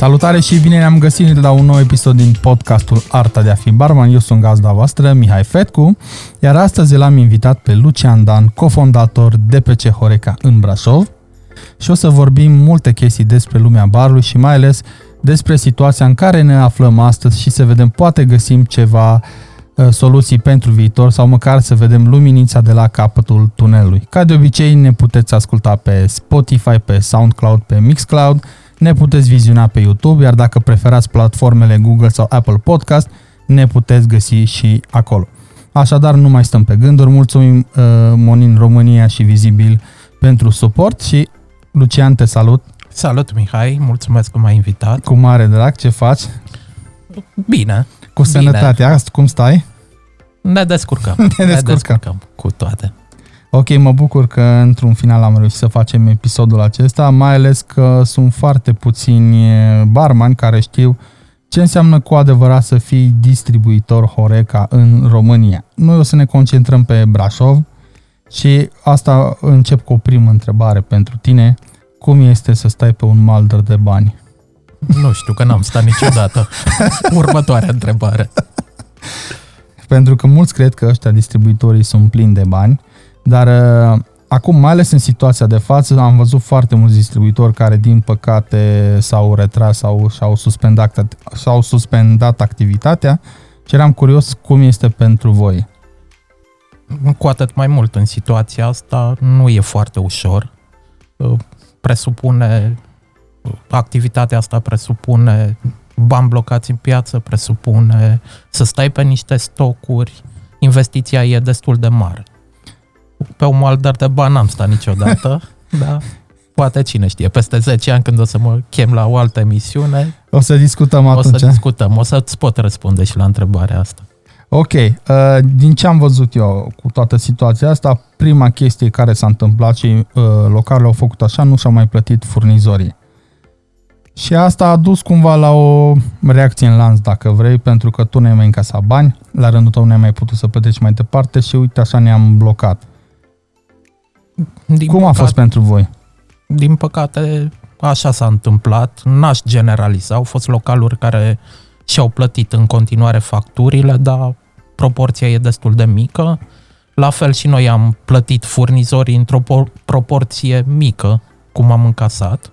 Salutare și bine ne-am găsit la un nou episod din podcastul Arta de a fi barman. Eu sunt gazda voastră, Mihai Fetcu, iar astăzi l-am invitat pe Lucian Dan, cofondator DPC Horeca în Brașov și o să vorbim multe chestii despre lumea barului și mai ales despre situația în care ne aflăm astăzi și să vedem poate găsim ceva uh, soluții pentru viitor sau măcar să vedem luminița de la capătul tunelului. Ca de obicei ne puteți asculta pe Spotify, pe SoundCloud, pe Mixcloud, ne puteți viziona pe YouTube, iar dacă preferați platformele Google sau Apple Podcast, ne puteți găsi și acolo. Așadar, nu mai stăm pe gânduri, mulțumim uh, Monin România și Vizibil pentru suport și Lucian, te salut! Salut, Mihai, mulțumesc că m-ai invitat. Cu mare drag, ce faci? Bine. Cu sănătatea, Bine. cum stai? Ne descurcăm. ne descurcăm. Ne descurcăm cu toate. Ok, mă bucur că într-un final am reușit să facem episodul acesta, mai ales că sunt foarte puțini barmani care știu ce înseamnă cu adevărat să fii distribuitor Horeca în România. Noi o să ne concentrăm pe Brașov și asta încep cu o primă întrebare pentru tine. Cum este să stai pe un maldăr de bani? Nu știu, că n-am stat niciodată. Următoarea întrebare. Pentru că mulți cred că ăștia distribuitorii sunt plini de bani dar uh, acum, mai ales în situația de față, am văzut foarte mulți distribuitori care, din păcate, s-au retras sau și-au suspendat, și-au suspendat activitatea și eram curios cum este pentru voi. Cu atât mai mult în situația asta nu e foarte ușor. Uh, presupune, activitatea asta presupune bani blocați în piață, presupune să stai pe niște stocuri, investiția e destul de mare pe un maldar de bani n-am stat niciodată, da. Poate cine știe, peste 10 ani când o să mă chem la o altă emisiune, o să discutăm atunci. O să discutăm, o să-ți pot răspunde și la întrebarea asta. Ok, uh, din ce am văzut eu cu toată situația asta, prima chestie care s-a întâmplat și uh, localele au făcut așa, nu și-au mai plătit furnizorii. Și asta a dus cumva la o reacție în lanț, dacă vrei, pentru că tu ne-ai mai încasat bani, la rândul tău ne-ai mai putut să plătești mai departe și uite așa ne-am blocat. Din Cum păcate, a fost pentru voi? Din păcate, așa s-a întâmplat. N-aș generaliza. Au fost localuri care și-au plătit în continuare facturile, dar proporția e destul de mică. La fel și noi am plătit furnizorii într-o proporție mică, cum am încasat.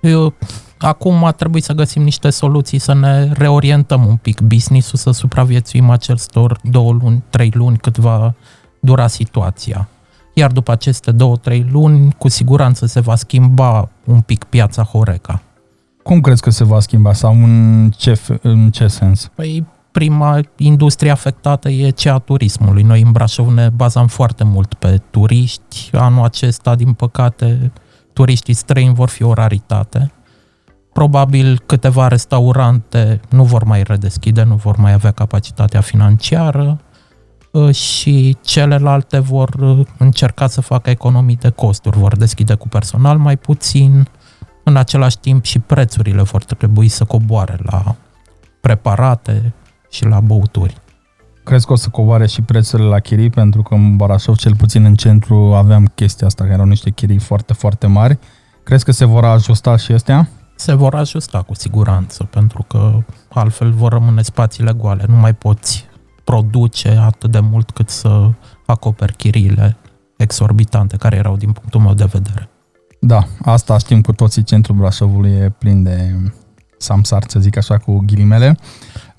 Eu, acum a trebuit să găsim niște soluții să ne reorientăm un pic business-ul, să supraviețuim acestor două luni, trei luni cât va dura situația iar după aceste două, trei luni, cu siguranță se va schimba un pic piața Horeca. Cum crezi că se va schimba sau în ce, în ce sens? Păi prima industrie afectată e cea a turismului. Noi în Brașov ne bazam foarte mult pe turiști. Anul acesta, din păcate, turiștii străini vor fi o raritate. Probabil câteva restaurante nu vor mai redeschide, nu vor mai avea capacitatea financiară Uh, și celelalte vor uh, încerca să facă economii de costuri, vor deschide cu personal mai puțin, în același timp și prețurile vor trebui să coboare la preparate și la băuturi. Crezi că o să coboare și prețurile la chirii? Pentru că în Barașov, cel puțin în centru, aveam chestia asta, care erau niște chirii foarte, foarte mari. Crezi că se vor ajusta și astea? Se vor ajusta cu siguranță, pentru că altfel vor rămâne spațiile goale. Nu mai poți produce atât de mult cât să acoperi chiriile exorbitante care erau din punctul meu de vedere. Da, asta știm cu toții, centrul Brașovului e plin de samsar, să zic așa, cu ghilimele.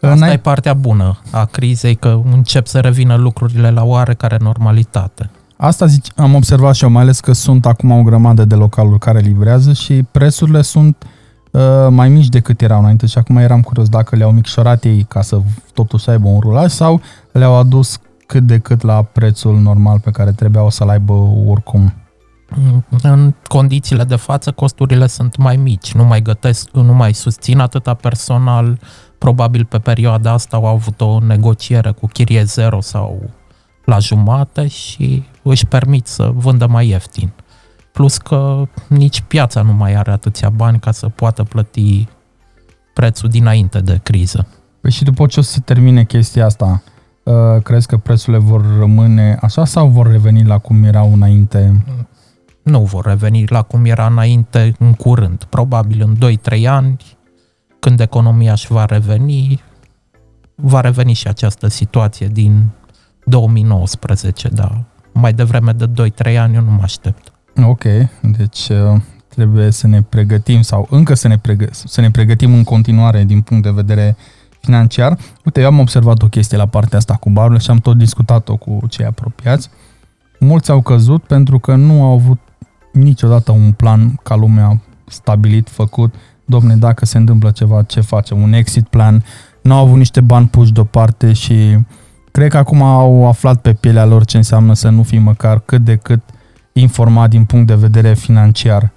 Asta e partea bună a crizei, că încep să revină lucrurile la oarecare normalitate. Asta zic, am observat și eu, mai ales că sunt acum o grămadă de localuri care livrează și prețurile sunt uh, Uh, mai mici decât erau înainte și acum eram curios dacă le-au micșorat ei ca să totuși aibă un rulaj sau le-au adus cât de cât la prețul normal pe care trebuiau să-l aibă oricum. În condițiile de față, costurile sunt mai mici, nu mai gătesc, nu mai susțin atâta personal, probabil pe perioada asta au avut o negociere cu chirie zero sau la jumate și își permit să vândă mai ieftin. Plus că nici piața nu mai are atâția bani ca să poată plăti prețul dinainte de criză. Păi și după ce o să se termine chestia asta, uh, crezi că prețurile vor rămâne așa sau vor reveni la cum erau înainte? nu vor reveni la cum era înainte în curând. Probabil în 2-3 ani, când economia își va reveni, va reveni și această situație din 2019, dar mai devreme de 2-3 ani eu nu mă aștept. Ok, deci uh, trebuie să ne pregătim sau încă să ne, pregă- să ne pregătim în continuare din punct de vedere financiar. Uite, eu am observat o chestie la partea asta cu barurile și am tot discutat-o cu cei apropiați. Mulți au căzut pentru că nu au avut niciodată un plan ca lumea stabilit, făcut. Domne, dacă se întâmplă ceva, ce facem? Un exit plan. Nu au avut niște bani puși deoparte și cred că acum au aflat pe pielea lor ce înseamnă să nu fii măcar cât de cât informat din punct de vedere financiar.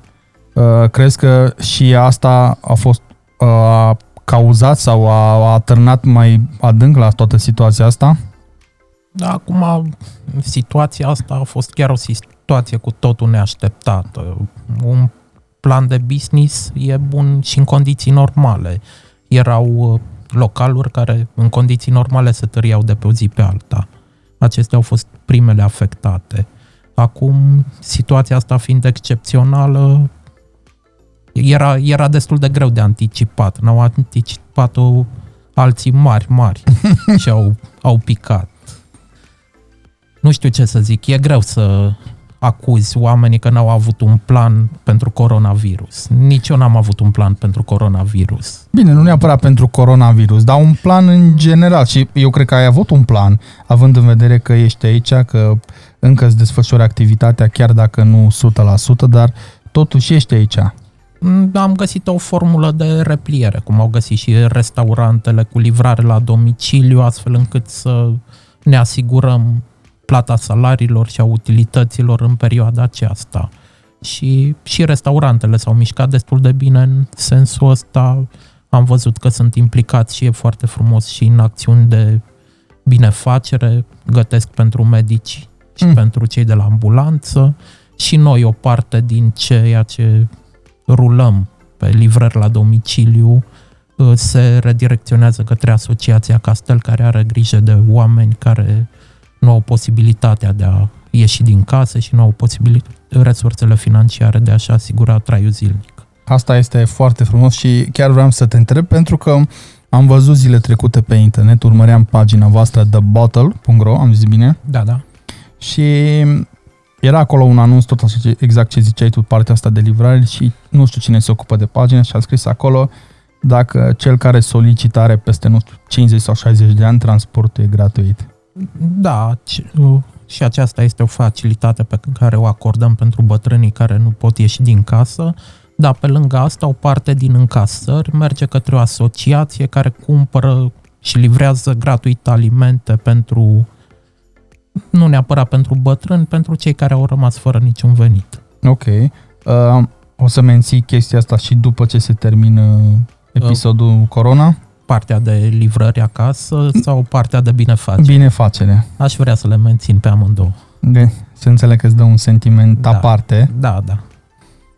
Uh, crezi că și asta a fost uh, a cauzat sau a, a atârnat mai adânc la toată situația asta? Da, acum situația asta a fost chiar o situație cu totul neașteptată. Un plan de business e bun și în condiții normale. Erau uh, localuri care în condiții normale se tăriau de pe o zi pe alta. Acestea au fost primele afectate. Acum, situația asta fiind excepțională, era, era destul de greu de anticipat. N-au anticipat-o alții mari, mari și au, au picat. Nu știu ce să zic, e greu să acuzi oamenii că n-au avut un plan pentru coronavirus. Nici eu n-am avut un plan pentru coronavirus. Bine, nu neapărat pentru coronavirus, dar un plan în general și eu cred că ai avut un plan, având în vedere că ești aici, că încă îți desfășori activitatea, chiar dacă nu 100%, dar totuși ești aici. Mm, Am găsit o formulă de repliere, cum au găsit și restaurantele cu livrare la domiciliu, astfel încât să ne asigurăm plata salariilor și a utilităților în perioada aceasta. Și, și restaurantele s-au mișcat destul de bine în sensul ăsta. Am văzut că sunt implicați și e foarte frumos și în acțiuni de binefacere, gătesc pentru medici și Mm. mm. pentru cei de la ambulanță și noi o parte din ceea ce rulăm pe livrări la domiciliu uh, se redirecționează către Asociația Castel, care are grijă de oameni care nu au posibilitatea de a ieși din casă și nu au posibil- resursele financiare de a-și asigura traiul zilnic. Asta este foarte frumos și chiar vreau să te întreb pentru că am văzut zile trecute pe internet, urmăream pagina voastră thebottle.ro, am zis bine, Da, da. Și era acolo un anunț tot așa, ce- exact ce ziceai tu, partea asta de livrare și nu știu cine se ocupă de pagină și a scris acolo dacă cel care solicită are peste, nu știu, 50 sau 60 de ani, transportul e gratuit. Da, ci- uh, și aceasta este o facilitate pe care o acordăm pentru bătrânii care nu pot ieși din casă, dar pe lângă asta o parte din încasări merge către o asociație care cumpără și livrează gratuit alimente pentru nu neapărat pentru bătrâni, pentru cei care au rămas fără niciun venit. Ok. Uh, o să menții chestia asta și după ce se termină episodul Corona? Partea de livrări acasă sau partea de binefacere. Binefacere. Aș vrea să le mențin pe amândouă. De, să înțeleg că îți dă un sentiment Da. aparte. Da, da.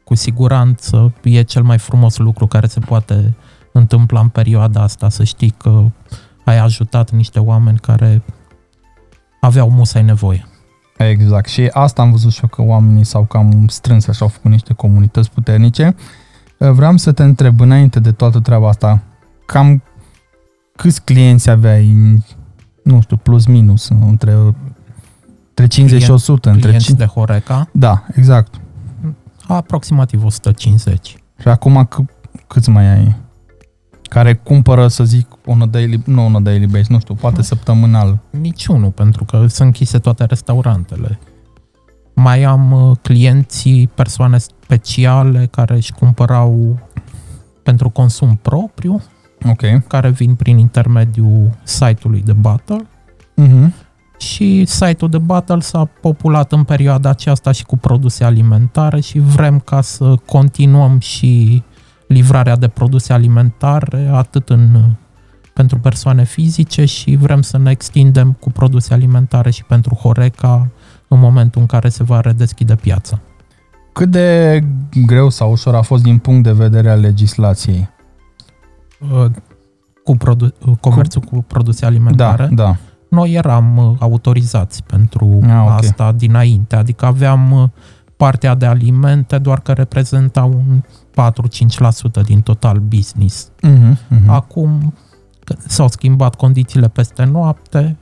Cu siguranță e cel mai frumos lucru care se poate întâmpla în perioada asta, să știi că ai ajutat niște oameni care aveau musai nevoie. Exact. Și asta am văzut și eu că oamenii s-au cam strâns așa, au făcut niște comunități puternice. Uh, Vreau să te întreb înainte de toată treaba asta, cam câți clienți aveai, nu știu, plus minus, între, între 50 și Client- 100? Între Clienți cin- de Horeca, Da, exact. aproximativ 150. Și acum c- câți mai ai? Care cumpără, să zic, on a daily, nu on a daily base, nu știu, poate săptămânal. Niciunul, pentru că sunt închise toate restaurantele. Mai am uh, clienții, persoane speciale care își cumpărau pentru consum propriu, Ok. care vin prin intermediul site-ului de Battle Uh-huh. și site-ul de Battle s-a populat în perioada aceasta și cu produse alimentare și vrem ca să continuăm și livrarea de produse alimentare atât în pentru persoane fizice și vrem să ne extindem cu produse alimentare și pentru Horeca în momentul în care se va redeschide piața. Cât de greu sau ușor a fost din punct de vedere al legislației? Uh, Cu produ- uh, comerțul cu produse alimentare. Da, da. Noi eram uh, autorizați pentru Ah, ok. asta dinainte, adică aveam uh, partea de alimente, doar că reprezenta un 4-5% din total business. Uh-huh, uh-huh. Acum că s-au schimbat condițiile peste noapte,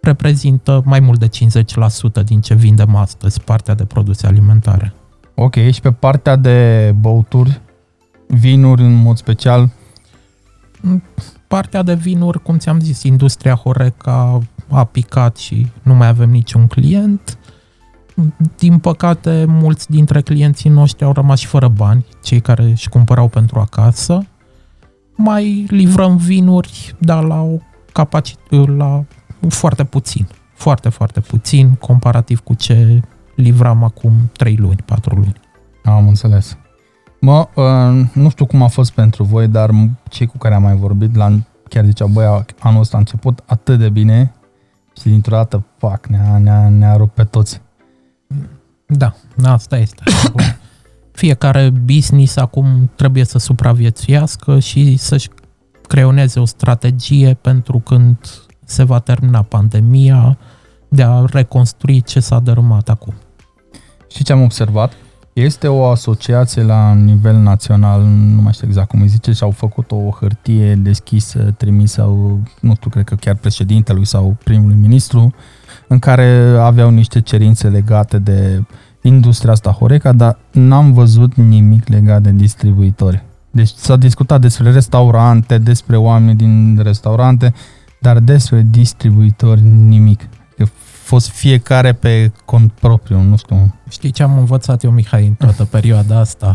reprezintă mai mult de 50% din ce vindem astăzi, partea de produse alimentare. Ok, și pe partea de băuturi, vinuri în mod special, Partea de vinuri, cum ți-am zis, industria Horeca a picat și nu mai avem niciun client. Din păcate, mulți dintre clienții noștri au rămas și fără bani, cei care își cumpărau pentru acasă. Mai livrăm vinuri, dar la o capacitate, la foarte puțin. Foarte, foarte puțin, comparativ cu ce livram acum 3 luni, 4 luni. am înțeles. Mă, uh, nu știu cum a fost pentru voi, dar cei cu care am mai vorbit, la, chiar ziceau, băi, anul ăsta a început atât de bine și dintr-o dată, pac, ne-a, ne-a, ne-a rupt pe toți. Da, asta este. Fiecare business acum trebuie să supraviețuiască și să-și creioneze o strategie pentru când se va termina pandemia de a reconstrui ce s-a dărâmat acum. Și ce am observat? Este o asociație la nivel național, nu mai știu exact cum îi zice, și au făcut o hârtie deschisă, trimisă, nu știu, cred că chiar președintelui sau primului ministru, în care aveau niște cerințe legate de industria asta Horeca, dar n-am văzut nimic legat de distribuitori. Deci s-a discutat despre restaurante, despre oameni din restaurante, dar despre distribuitori nimic fost fiecare pe cont propriu, nu știu. Știi ce am învățat eu, Mihai, în toată perioada asta?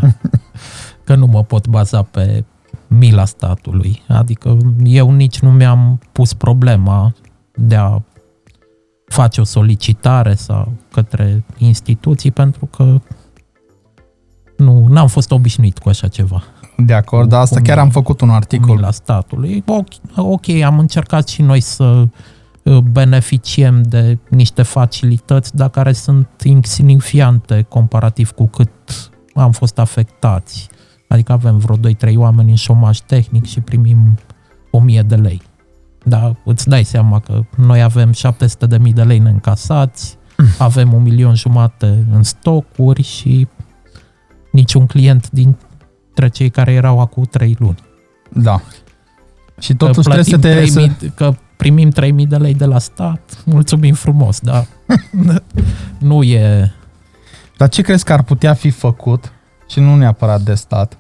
Că nu mă pot baza pe mila statului. Adică eu nici nu mi-am pus problema de a face o solicitare sau către instituții pentru că nu n-am fost obișnuit cu așa ceva. De acord, dar asta chiar am făcut un articol. La statului. Ok, ok, am încercat și noi să Uh, beneficiem de niște facilități, dar care sunt insignifiante comparativ cu cât am fost afectați. Adică avem vreo 2-3 oameni în șomaj tehnic și primim 1000 de lei. Dar îți dai seama că noi avem 700.000 de lei neîncasați, avem un milion jumate în stocuri și niciun client dintre cei care erau acum 3 luni. Da. Și totuși trebuie să te... 3000, să... Că primim 3000 de lei de la stat, mulțumim frumos, dar nu e... Dar ce crezi că ar putea fi făcut și nu neapărat de stat?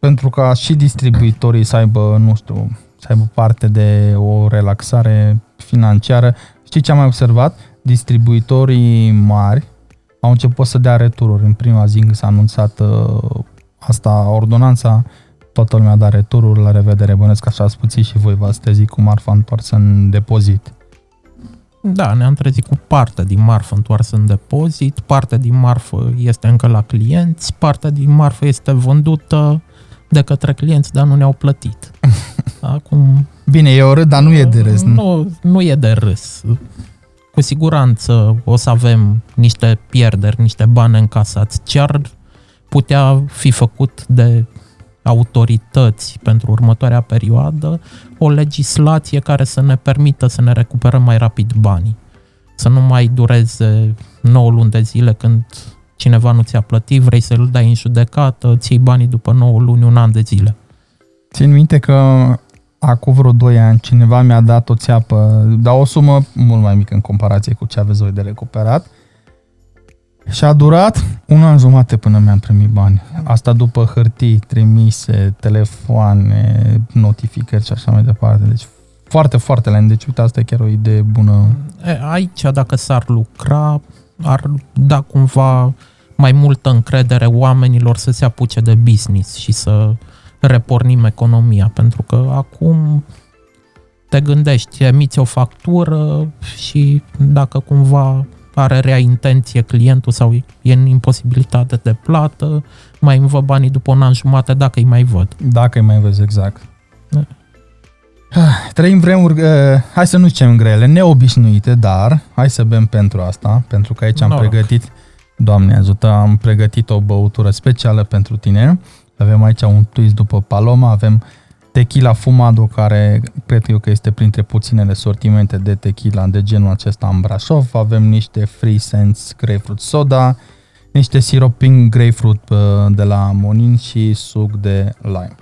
Pentru ca și distribuitorii să aibă, nu știu, să aibă parte de o relaxare financiară. Știi ce am mai observat? Distribuitorii mari au început să dea retururi. În prima zi când s-a anunțat uh, asta, ordonanța, toată lumea a dat retururi, la revedere, bănesc că așa ați puțin și voi v-ați trezit cu marfa întoarsă în depozit. Da, ne-am trezit cu parte din marfă întoarsă în depozit, parte din marfă este încă la clienți, partea din marfă este vândută de către clienți, dar nu ne-au plătit. Acum... Bine, e o râd, dar nu e de râs. Nu, nu e de râs. Cu siguranță o să avem niște pierderi, niște bani încasați. Ce ar putea fi făcut de autorități pentru următoarea perioadă o legislație care să ne permită să ne recuperăm mai rapid banii. Să nu mai dureze 9 luni de zile când cineva nu ți-a plătit, vrei să-l dai în judecată, ții banii după 9 luni, un an de zile. Țin minte că acum vreo 2 ani cineva mi-a dat o țeapă, dar o sumă mult mai mică în comparație cu ce aveți voi de recuperat, și a durat un an jumate până mi-am primit bani. Asta după hârtii trimise, telefoane, notificări și așa mai departe. Deci foarte, foarte lent. Deci uite, asta e chiar o idee bună. Aici, dacă s-ar lucra, ar da cumva mai multă încredere oamenilor să se apuce de business și să repornim economia. Pentru că acum te gândești, emiți o factură și dacă cumva are rea intenție clientul sau e în imposibilitate de plată, mai îmi văd banii după un an jumate dacă îi mai văd. Dacă îi mai vezi, exact. Da. Trăim vremuri, uh, hai să nu zicem grele, neobișnuite, dar hai să bem pentru asta, pentru că aici am Noroc. pregătit, Doamne ajută, am pregătit o băutură specială pentru tine. Avem aici un twist după Paloma, avem Tequila Fumado, care cred eu că este printre puținele sortimente de tequila de genul acesta în Brașov. Avem niște Free Sense Grapefruit Soda niște sirop pink grapefruit uh, de la Monin și suc de lime.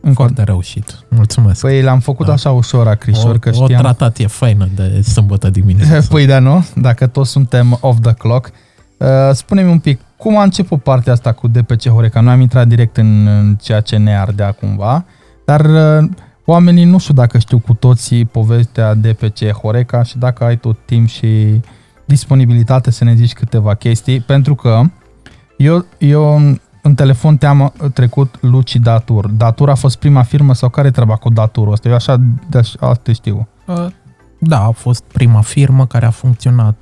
Încă o- Foarte reușit. Mulțumesc. Păi l-am făcut Da. așa ușor, acrișor, o, că o știam... tratatie faină de sâmbătă dimineață. Păi da, nu? Dacă toți suntem off the clock. Uh, spune-mi un pic, cum a început partea asta cu DPC Horeca? Noi am intrat direct în, în ceea ce ne ardea cumva, dar uh, oamenii nu știu dacă știu cu toții povestea DPC Horeca și dacă ai tot timp și disponibilitate să ne zici câteva chestii, pentru că eu, eu în telefon te-am trecut Luci Datur. Datur a fost prima firmă sau care e treaba cu Daturul ăsta? Eu așa de așa te știu. Uh, Da, a fost prima firmă care a funcționat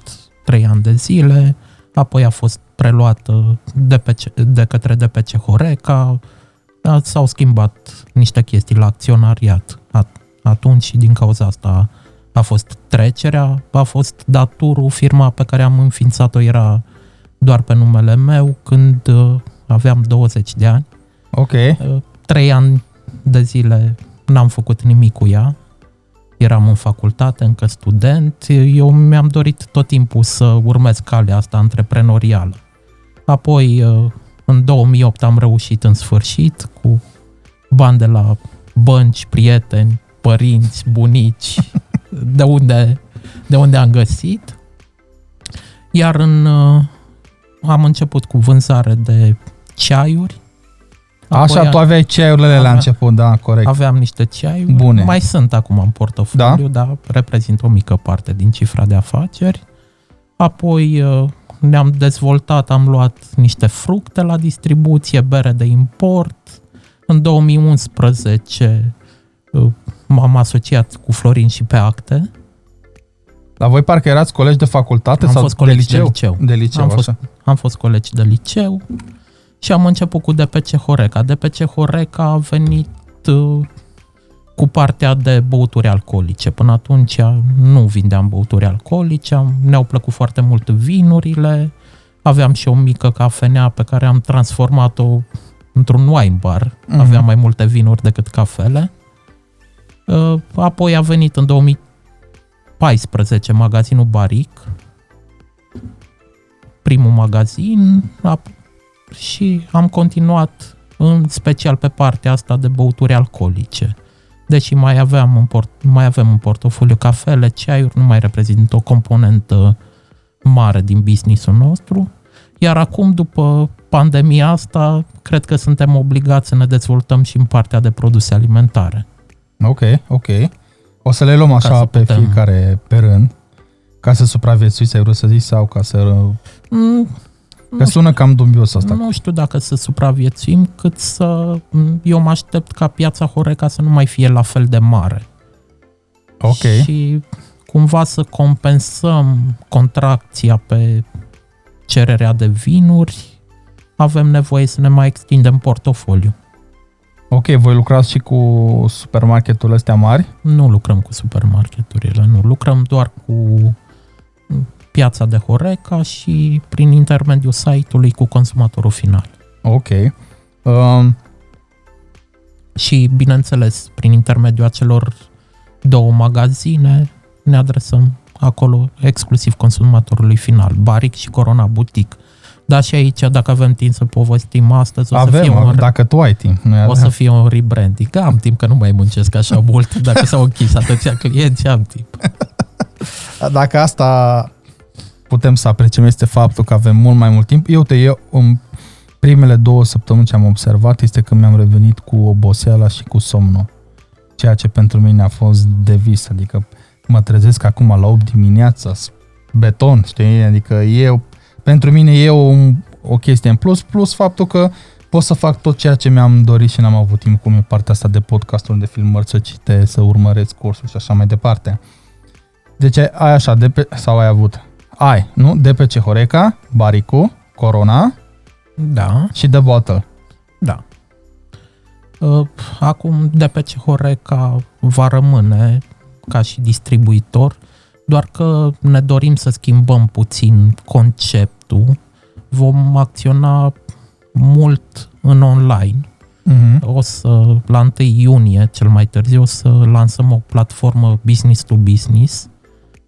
trei ani de zile, apoi a fost preluată de, pe, de către DPC Horeca, da, s-au schimbat niște chestii la acționariat at- atunci și din cauza asta a fost trecerea, a fost daturul, firma pe care am înființat-o era doar pe numele meu când uh, aveam 20 de ani. Ok. Uh, Trei ani de zile n-am făcut nimic cu ea. Eram în facultate, încă student. Eu mi-am dorit tot timpul să urmez calea asta antreprenorială. Apoi, uh, în 2008 am reușit în sfârșit cu bani de la bănci, prieteni, părinți, bunici, de unde, de unde am găsit. Iar în, uh, am început cu vânzare de ceaiuri. Așa, Apoi tu aveai ceaiurile la Avea- început, da, corect. Aveam niște ceaiuri. Bune. Mai sunt acum în portofoliu, da? dar reprezintă o mică parte din cifra de afaceri. Apoi uh, ne-am dezvoltat, am luat niște fructe la distribuție, bere de import. În 2011 uh, m-am asociat cu Florin și pe acte. La voi parcă erați colegi de facultate Am sau fost de colegi liceu? de liceu. De liceu, Am fost- așa. Am fost colegi de liceu și am început cu DPC Horeca. DPC Horeca a venit uh, cu partea de băuturi alcoolice. Până atunci nu vindeam băuturi alcoolice, am- ne-au plăcut foarte mult vinurile, aveam și o mică cafenea pe care am transformat-o într-un wine bar. Mhm. Aveam mai multe vinuri decât cafele. Uh, Apoi a venit în 2014 magazinul Baric, primul magazin ap- și am continuat în special pe partea asta de băuturi alcoolice. Deși mai aveam în port, mai avem în portofoliu cafele, ceaiuri, nu mai reprezintă o componentă mare din businessul nostru. Iar acum, după pandemia asta, cred că suntem obligați să ne dezvoltăm și în partea de produse alimentare. Ok, ok. O să le luăm așa să pe putem- fiecare pe rând. Ca să supraviețuiți, ai vrut să zici, sau ca să... Mm, Că sună cam dubios asta. Nu știu dacă să supraviețuim, cât să... Eu mă aștept ca piața Horeca să nu mai fie la fel de mare. Ok. Și cumva să compensăm contracția pe cererea de vinuri, avem nevoie să ne mai extindem portofoliu. Ok, voi lucrați și cu supermarketurile astea mari? Nu lucrăm cu supermarketurile, nu. Lucrăm doar cu piața de Horeca și prin intermediul site-ului cu consumatorul final. Ok. Um, Și, bineînțeles, prin intermediul acelor două magazine ne adresăm acolo exclusiv consumatorului final, Baric și Corona Boutique. Dar și aici, dacă avem timp să povestim astăzi, o să, avem, fie un, dacă tu ai timp. Nu o să fie un rebranding. Că am timp, că nu mai muncesc așa mult. Dacă s-au închis atâția clienți, am timp. Dacă asta putem să apreciem este faptul că avem mult mai mult timp. Eu te eu în primele două săptămâni ce am observat este că mi-am revenit cu oboseala și cu somnul. Ceea ce pentru mine a fost de vis, adică mă trezesc acum la 8 dimineața, s- beton, știi? Adică e, pentru mine e o, o chestie în plus, plus faptul că pot să fac tot ceea ce mi-am dorit și n-am avut timp, cum e partea asta de podcasturi, de filmări, să citesc, să urmăresc cursuri și așa mai departe. Deci ai ai așa, de pe, sau ai avut, ai, nu? DPC Horeca, Baricu, Corona Da, și The Bottle. da. Uh, Acum DPC Horeca va rămâne ca și distribuitor, doar că ne dorim să schimbăm puțin conceptul. Vom acționa mult în online. Uh-huh. O să, la 1 iunie, cel mai târziu, o să lansăm o platformă business to business,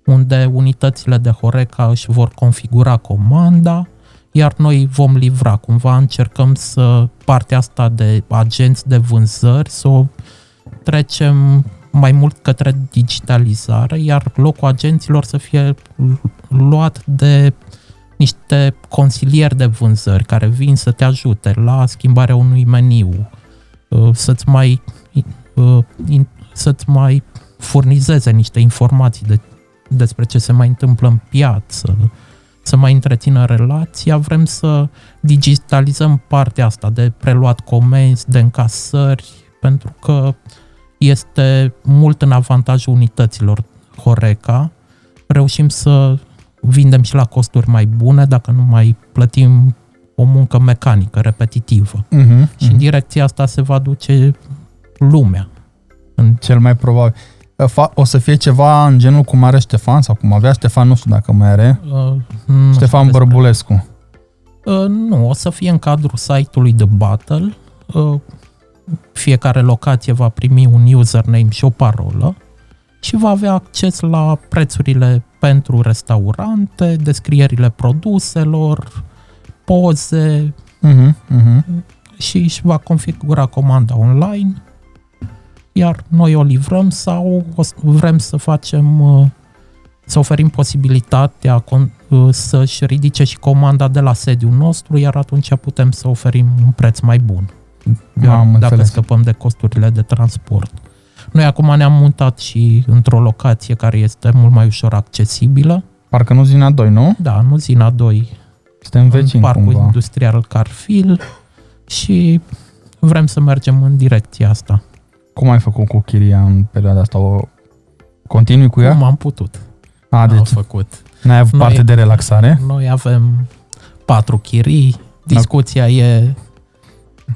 unde unitățile de Horeca își vor configura comanda, iar noi vom livra. Cumva încercăm să partea asta de agenți de vânzări să o trecem mai mult către digitalizare, iar locul agenților să fie luat de niște consilieri de vânzări care vin să te ajute la schimbarea unui meniu, uh, să-ți mai, uh, să-ți mai furnizeze niște informații de, despre ce se mai întâmplă în piață, să mai întrețină relația, vrem să digitalizăm partea asta de preluat comenzi, de încasări, pentru că este mult în avantajul unităților Horeca. Reușim să vindem și la costuri mai bune dacă nu mai plătim o muncă mecanică, repetitivă. Uh-huh, și uh-huh. în direcția asta se va duce lumea. În... Cel mai probabil. O să fie ceva în genul cum are Ștefan sau cum avea Ștefan, nu știu dacă mai are. Uh, Ștefan Bărbulescu. Uh, nu, o să fie în cadrul site-ului The Battle. Uh, fiecare locație va primi un username și o parolă și va avea acces la prețurile pentru restaurante, descrierile produselor, poze uh-huh, uh-huh. și își va configura comanda online iar noi o livrăm sau vrem să facem uh, să oferim posibilitatea uh, să-și ridice și comanda de la sediul nostru, iar atunci putem să oferim un preț mai bun. Iar Am dacă înțeles. scăpăm de costurile de transport. Noi acum ne-am mutat și într-o locație care este mult mai ușor accesibilă. Parcă nu Zina 2, nu? Da, nu Zina 2. Suntem vecini în parcul cumva. industrial Carfil și vrem să mergem în direcția asta. Cum ai făcut cu chiria în perioada asta? O continui cu ea? Cum am putut. A, am deci făcut. N-ai avut noi, parte de relaxare? Noi avem patru chirii, discuția da. e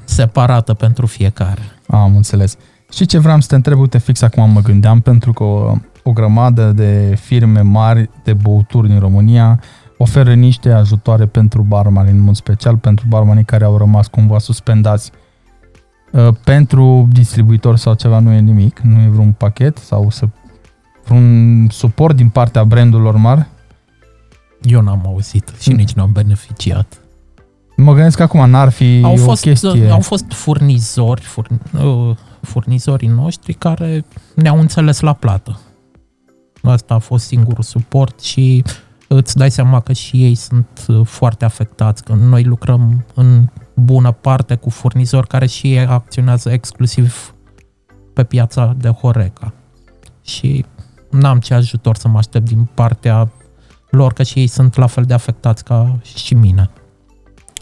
separată pentru fiecare. Am înțeles. Și ce vreau să te întreb, uite, fix acum mă gândeam, pentru că o, o grămadă de firme mari de băuturi din România oferă niște ajutoare pentru barmani, în mod special pentru barmanii care au rămas cumva suspendați Uh, pentru distribuitor sau ceva nu e nimic, nu e vreun pachet sau să, vreun suport din partea brandurilor mari? Eu n-am auzit și mm. nici nu am beneficiat. Mă gândesc că acum n-ar fi au o fost, chestie... Au fost furnizori, furn, uh, furnizorii noștri care ne-au înțeles la plată. Asta a fost singurul suport și îți dai seama că și ei sunt uh, foarte afectați, că noi lucrăm în bună parte cu furnizori care și ei acționează exclusiv pe piața de Horeca. Și n-am ce ajutor să mă aștept din partea lor, că și ei sunt la fel de afectați ca și mine.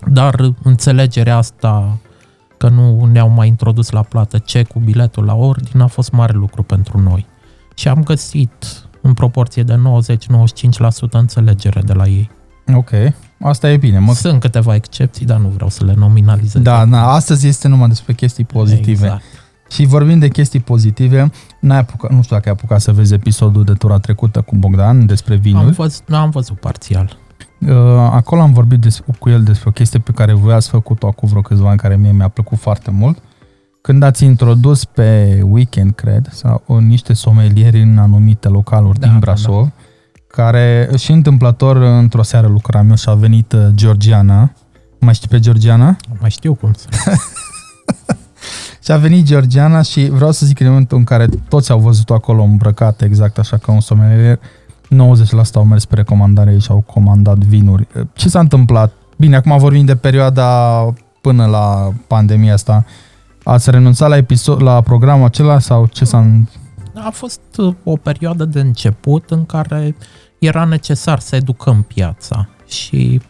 Dar înțelegerea asta că nu ne-au mai introdus la plată ce cu biletul la ordine a fost mare lucru pentru noi. Și am găsit în proporție de 90-95% înțelegere de la ei. Ok, asta e bine. Mă... Sunt câteva excepții, dar nu vreau să le nominalizez. Da, na, astăzi este numai despre chestii pozitive. Exact. Și vorbind de chestii pozitive, n-ai apucat, nu știu dacă ai apucat să vezi episodul de tura trecută cu Bogdan despre vinuri. Am văzut, am văzut parțial. Uh, acolo am vorbit des, cu el despre o chestie pe care voi ați făcut-o acum vreo câțiva ani, care mie mi-a plăcut foarte mult. Când ați introdus pe weekend, cred, sau niște somelieri în anumite localuri da, din Brașov, da care și întâmplător într-o seară lucram eu și a venit uh, Georgiana. Mai știi pe Georgiana? Mai știu cum să. și a venit Georgiana și vreau să zic în momentul în care toți au văzut acolo îmbrăcate exact așa ca un sommelier, 90% au mers pe recomandare și au comandat vinuri. Ce s-a întâmplat? Bine, acum vorbim de perioada până la pandemia asta. Ați renunțat la, episod, la programul acela sau ce s-a a fost uh, o perioadă de început în care era necesar să educăm piața și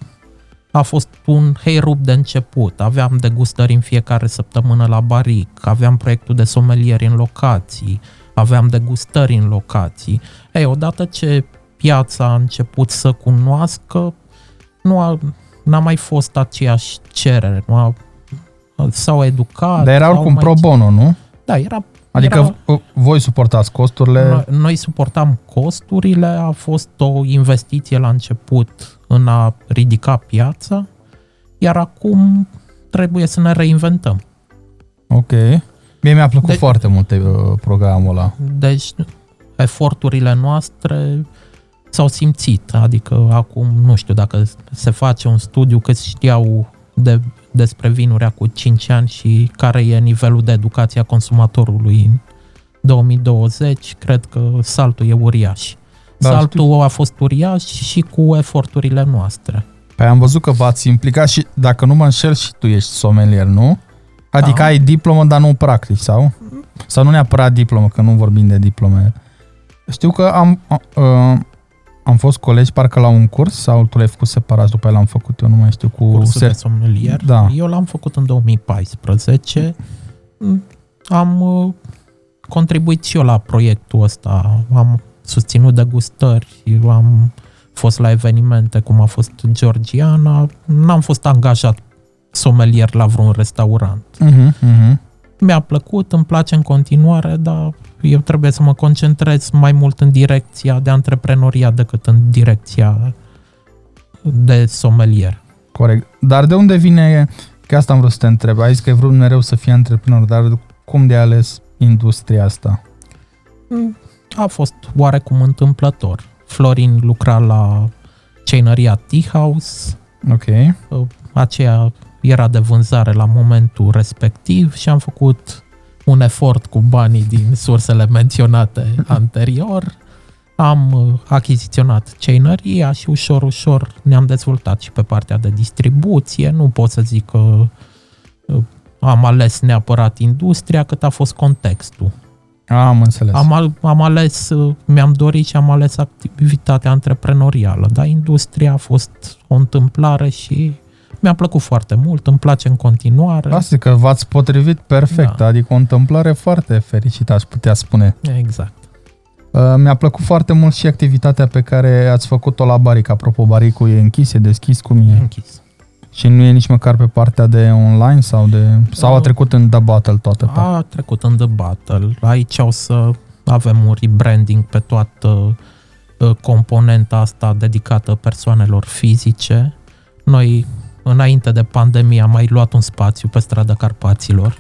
a fost un heirup de început. Aveam degustări în fiecare săptămână la baric, aveam proiectul de somelieri în locații, aveam degustări în locații. Ei, odată ce piața a început să cunoască, nu a, n-a mai fost aceeași cerere, nu a, s-au educat. Dar era oricum mai... pro bono, nu? Da, era Adică era, voi suportați costurile? Noi, noi suportam costurile, a fost o investiție la început în a ridica piața, iar acum trebuie să ne reinventăm. Ok. Mie mi-a plăcut de- foarte mult uh, programul ăla. Deci, eforturile noastre s-au simțit. Adică acum nu știu dacă se face un studiu cât știau de, despre vinuri cu 5 ani și care e nivelul de educație a consumatorului în 2020, cred că saltul e uriaș. Da, saltul știu. a fost uriaș și cu eforturile noastre. Păi am văzut că v-ați implicat și, dacă nu mă înșel, și tu ești somelier, nu? Adică da. ai diplomă, dar nu practic, sau? Sau nu neapărat diplomă, că nu vorbim de diplome. Știu că am, uh, am fost colegi parcă la un curs sau tu l-ai făcut separat, după aia l-am făcut eu, nu mai știu, cu... Cursul se... de somelier? Da. Eu l-am făcut în 2014. Am uh, contribuit și eu la proiectul ăsta. Am susținut degustări, am fost la evenimente cum a fost Georgiana. N-am fost angajat somelier la vreun restaurant. Uh-huh, uh-huh. Mi-a plăcut, îmi place în continuare, dar eu trebuie să mă concentrez mai mult în direcția de antreprenoriat decât în direcția de somelier. Corect. Dar de unde vine, că asta am vrut să te întreb, ai zis că ai vrut mereu să fii antreprenor, dar cum de ales industria asta? A fost oarecum întâmplător. Florin lucra la ceinăria Tea House. Ok. Aceea era de vânzare la momentul respectiv și am făcut un efort cu banii din sursele menționate anterior. Am uh, achiziționat ceinăria și ușor, ușor ne-am dezvoltat și pe partea de distribuție. Nu pot să zic că uh, am ales neapărat industria, cât a fost contextul. Am înțeles. Am, am ales, uh, mi-am dorit și am ales activitatea antreprenorială, dar industria a fost o întâmplare și mi-a plăcut foarte mult, îmi place în continuare. Asta că v-ați potrivit perfect, da. adică o întâmplare foarte fericită, aș putea spune. Exact. Uh, mi-a plăcut foarte mult și activitatea pe care ați făcut-o la Baric. Apropo, Baricul e închis, e deschis, cum e? E închis. Și nu e nici măcar pe partea de online sau de... Sau a trecut în The Battle toată partea? A trecut în The Battle. Aici o să avem un rebranding pe toată uh, componenta asta dedicată persoanelor fizice. Noi înainte de pandemie am mai luat un spațiu pe strada Carpaților.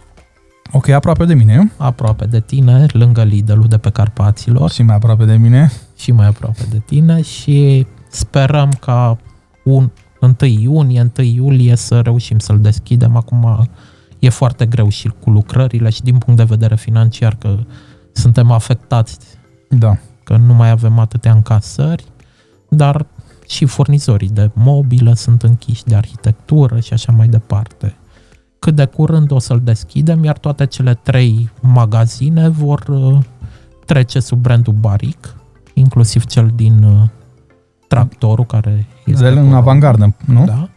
Ok, aproape de mine. Aproape de tine, lângă lidl de pe Carpaților. Și mai aproape de mine. Și mai aproape de tine și sperăm ca un 1 iunie, 1 iulie să reușim să-l deschidem. Acum e foarte greu și cu lucrările și din punct de vedere financiar că suntem afectați. Da. Că nu mai avem atâtea încasări, dar și furnizorii de mobilă sunt închiși, de arhitectură și așa mai departe. Cât de curând o să-l deschidem, iar toate cele trei magazine vor uh, trece sub brandul Baric, inclusiv cel din uh, tractorul care este în avangardă, nu? Da.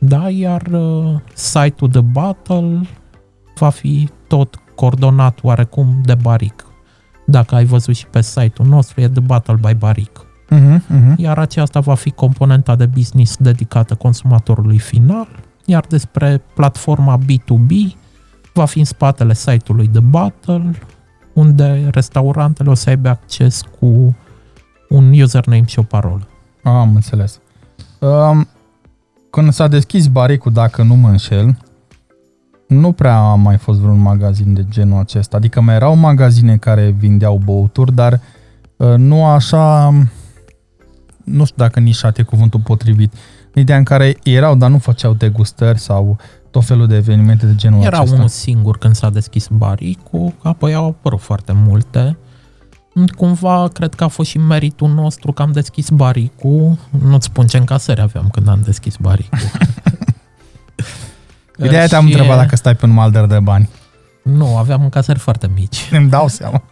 Da, iar uh, site-ul de Battle va fi tot coordonat oarecum de Baric. Dacă ai văzut și pe site-ul nostru, e The Battle by Baric. Uh-huh, uh-huh. Iar aceasta va fi componenta de business dedicată consumatorului final, iar despre platforma B2B va fi în spatele site-ului de Battle, unde restaurantele o să aibă acces cu un username și o parolă. Am înțeles. Um, când s-a deschis baricul, dacă nu mă înșel, nu prea a mai fost vreun magazin de genul acesta. Adică mai erau magazine care vindeau băuturi, dar uh, nu așa nu știu dacă nișat e cuvântul potrivit, ideea în care erau, dar nu făceau degustări sau tot felul de evenimente de genul Era acesta. unul singur când s-a deschis baricul, apoi au apărut foarte multe. Cumva, cred că a fost și meritul nostru că am deschis baricul. Nu-ți spun ce încasări aveam când am deschis baricul. Ideea te-am întrebat dacă stai pe un malder de bani. Nu, aveam încasări foarte mici. Îmi dau seama.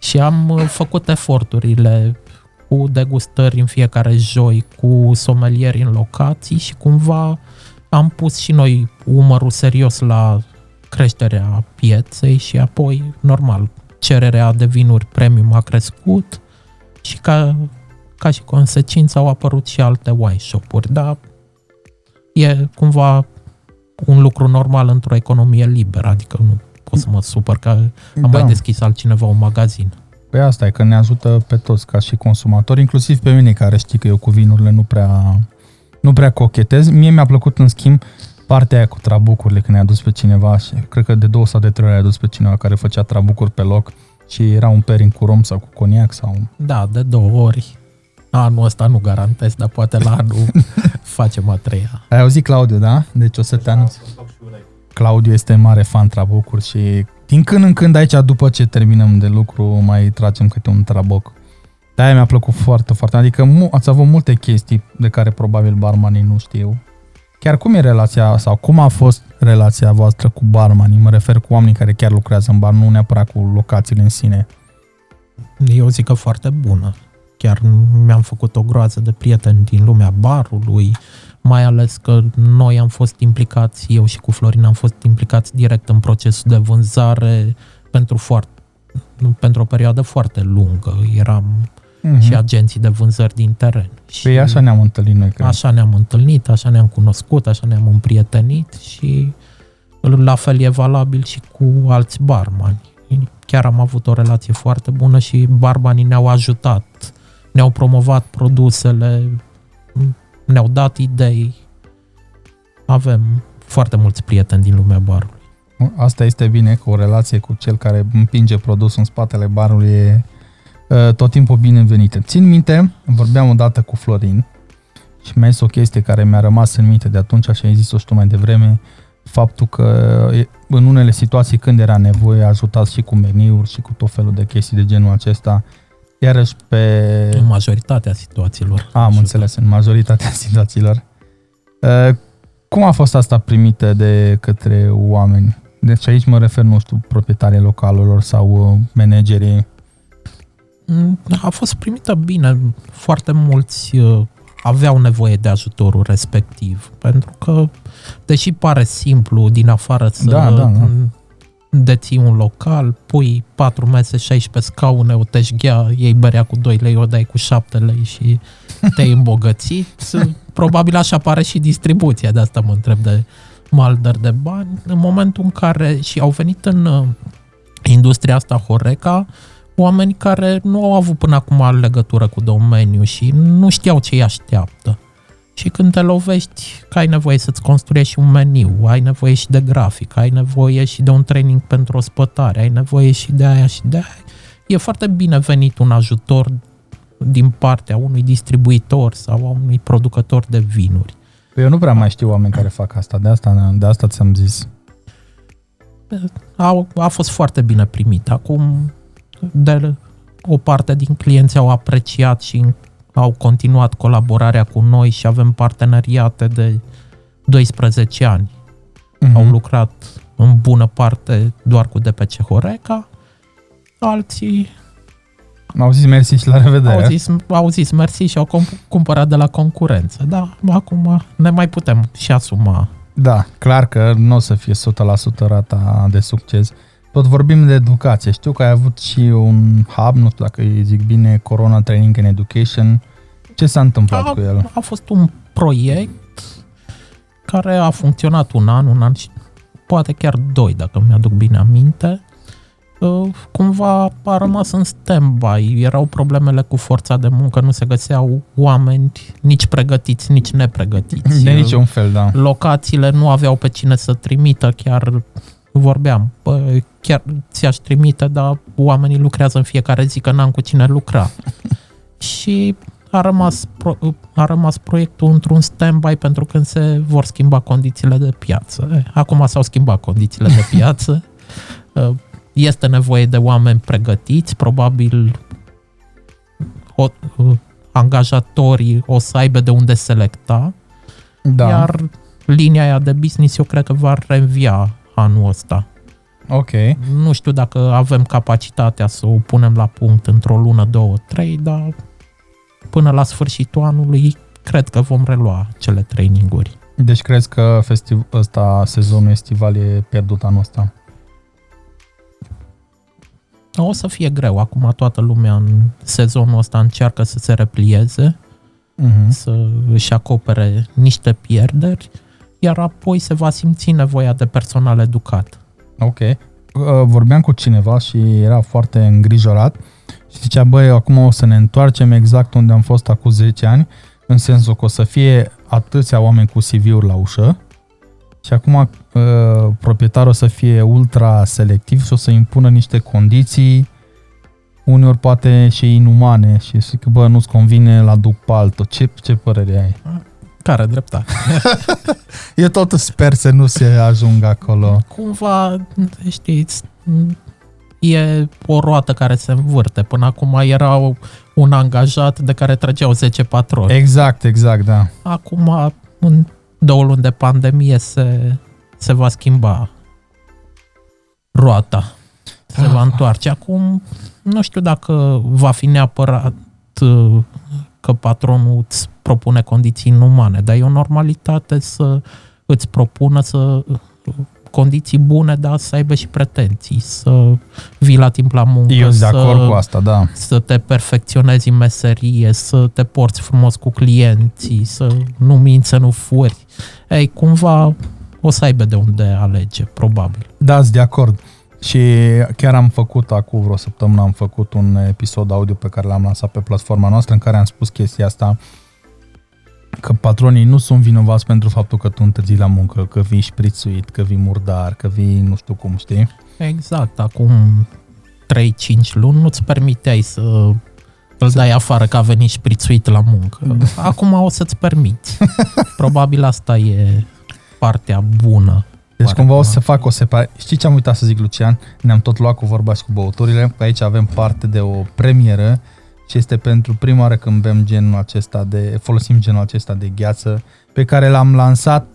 și am uh, făcut eforturile cu degustări în fiecare joi, cu somelieri în locații și cumva am pus și noi umărul serios la creșterea pieței și apoi, normal, cererea de vinuri premium a crescut și ca, ca și consecință au apărut și alte wine shop-uri, dar e cumva un lucru normal într-o economie liberă, adică nu pot să mă supăr că am da. mai deschis altcineva un magazin. Pe asta e, că ne ajută pe toți ca și consumatori, inclusiv pe mine care știi că eu cu vinurile nu prea, nu prea cochetez. Mie mi-a plăcut în schimb partea aia cu trabucurile când ne-a dus pe cineva și cred că de două sau de trei ori a dus pe cineva care făcea trabucuri pe loc și era un pairing cu rom sau cu coniac sau... Da, de două ori. Anul ăsta nu garantez, dar poate la anul facem a treia. Ai auzit Claudiu, da? Deci o să te anunț. Claudiu este mare fan trabocuri și din când în când aici, după ce terminăm de lucru, mai tragem câte un traboc. De-aia mi-a plăcut foarte, foarte. Adică mu- ați avut multe chestii de care probabil barmanii nu știu. Chiar cum e relația sau cum a fost relația voastră cu barmanii? Mă refer cu oamenii care chiar lucrează în bar, nu neapărat cu locațiile în sine. Eu zic că foarte bună. Chiar mi-am făcut o groază de prieteni din lumea barului, mai ales că noi am fost implicați, eu și cu Florin am fost implicați direct în procesul de vânzare pentru, foarte, pentru o perioadă foarte lungă. Eram mm-hmm. și agenții de vânzări din teren. Și Păi așa ne-am întâlnit noi, cred. Așa ne-am întâlnit, așa ne-am cunoscut, așa ne-am împrietenit și la fel e valabil și cu alți barmani. Chiar am avut o relație foarte bună și barbanii ne-au ajutat, ne-au promovat produsele, ne-au dat idei. Avem foarte mulți prieteni din lumea barului. Asta este bine, că o relație cu cel care împinge produsul în spatele barului e uh, tot timpul binevenită. Țin minte, vorbeam odată cu Florin și mi-a zis o chestie care mi-a rămas în minte de atunci și ai zis-o și tu mai devreme, faptul că e- în unele situații când era nevoie ajutați și cu meniuri și cu tot felul de chestii de genul acesta, iarăși pe... În majoritatea situațiilor. A, am Ajută. înțeles, în majoritatea situațiilor. Uh, Cum a fost asta primită de către oameni? Deci aici mă refer, nu știu, proprietarii localelor sau uh, managerii. Mm, A fost primită bine. Foarte mulți uh, aveau nevoie de ajutorul respectiv. Pentru că, deși pare simplu din afară să Da, da, da. Deții un local, pui 4 mese, 16 scaune, o teșghea, iei berea cu 2 lei, o dai cu 7 lei și te-ai îmbogățit. Probabil așa pare și distribuția, de asta mă întreb de maldări de bani. În momentul în care și au venit în uh, industria asta Horeca, oameni care nu au avut până acum legătură cu domeniul și nu știau ce îi așteaptă. Și când te lovești că ai nevoie să-ți construiești un meniu, ai nevoie și de grafic, ai nevoie și de un training pentru o spătare, ai nevoie și de aia și de aia, e foarte bine venit un ajutor din partea unui distribuitor sau a unui producător de vinuri. Păi Eu nu prea mai știu oameni care fac asta, de asta, de asta ți-am zis. A, a fost foarte bine primit. Acum, de o parte din clienți au apreciat și au continuat colaborarea cu noi și avem parteneriate de 12 ani. Mm-hmm. Au lucrat în bună parte doar cu DPC Horeca, alții Au zis mersi și la revedere. au zis, au zis mersi și au comp- cumpărat de la concurență. Da, acum ne mai putem și asuma. Da, clar că nu o să fie 100% rata de succes. Tot vorbim de educație. Știu că ai avut și un hub, nu știu dacă îi zic bine, Corona Training and Education. Ce s-a întâmplat a, cu el? a fost un proiect care a funcționat un an, un an și poate chiar doi, dacă mi-aduc bine aminte. Uh, Cumva a rămas în stand-by, erau problemele cu forța de muncă, nu se găseau oameni nici pregătiți, nici nepregătiți. De niciun fel, da. Locațiile nu aveau pe cine să trimită, chiar vorbeam, bă, chiar ți-aș trimite, dar oamenii lucrează în fiecare zi, că n-am cu cine lucra. și a rămas, pro, a rămas proiectul într-un stand-by pentru când se vor schimba condițiile de piață. Eh, Acum s-au schimbat condițiile de piață. Eh, Este nevoie de oameni pregătiți, probabil o, eh, angajatorii o să aibă de unde selecta, Da, iar linia aia de business eu cred că va reînvia anul ăsta. ok. Nu știu dacă avem capacitatea să o punem la punct într-o lună, două, trei, dar până la sfârșitul anului cred că vom relua cele traininguri. Deci crezi că festiv- ăsta, sezonul estival e pierdut anul ăsta? O să fie greu. Acum toată lumea în sezonul ăsta încearcă să se replieze, Mm-hmm. să își acopere niște pierderi, iar apoi se va simți nevoia de personal educat. Ok. Uh, Vorbeam cu cineva și era foarte îngrijorat și zicea, băi, acum o să ne întoarcem exact unde am fost acum 10 ani, în sensul că o să fie atâția oameni cu CV-uri la ușă și acum uh, proprietarul o să fie ultra selectiv și o să impună niște condiții uneori poate și inumane și zic că, bă, nu-ți convine, la duc pe altul. Ce, ce părere ai? Care dreptate? Eu tot sper să nu se ajungă acolo. Cumva, știți, e o roată care se învârte. Până acum era un angajat de care trăgeau 10 patroni. Exact, exact, da. Acum, în două luni de pandemie, se, se va schimba roata. Se Ah. va întoarce. Acum, nu știu dacă va fi neapărat uh, că patronul îți propune condiții inumane, dar e o normalitate să îți propună să uh, condiții bune, dar să aibă și pretenții, să vii la timp la muncă, Eu sunt de să, acord cu asta, da. să te perfecționezi în meserie, să te porți frumos cu clienții, să nu minți, să nu furi. Ei, cumva o să aibă de unde alege, probabil. Da, sunt de acord. Și chiar am făcut, acum vreo săptămână, am făcut un episod audio pe care l-am lansat pe platforma noastră în care am spus chestia asta că patronii nu sunt vinovați pentru faptul că tu întârzi la muncă, că vii șprițuit, că vii murdar, că vii nu știu cum, știi? Exact, acum 3-5 luni nu-ți permiteai să îl dai afară că a venit șprițuit la muncă. Acum o să-ți permiți. Probabil asta e partea bună. Deci Pare cumva o că- să fac o separare. Știi ce am uitat să zic, Lucian? Ne-am tot luat cu vorba și cu băuturile. Că aici avem parte de o premieră și este pentru prima oară când bem genul acesta de, folosim genul acesta de gheață pe care l-am lansat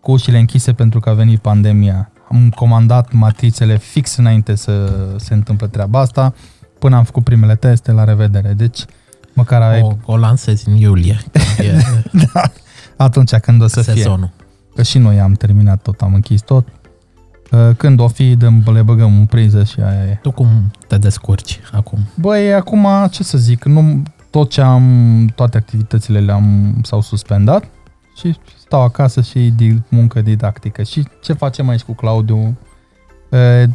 cu ușile închise pentru că a venit pandemia. Am comandat matrițele fix înainte să se întâmple treaba asta. Până am făcut primele teste, la revedere. Deci, măcar ai, O, o lansezi în iulie. când E atunci când o să fie. Sezonul. Că și noi am terminat tot, am închis tot. Uh, Când o fi, dăm, le băgăm în priză și aia e. Tu cum te descurci acum? Băi, acum, ce să zic, nu, tot ce am, toate activitățile le-am, s-au suspendat și stau acasă și di, muncă didactică. Și ce facem aici cu Claudiu? E,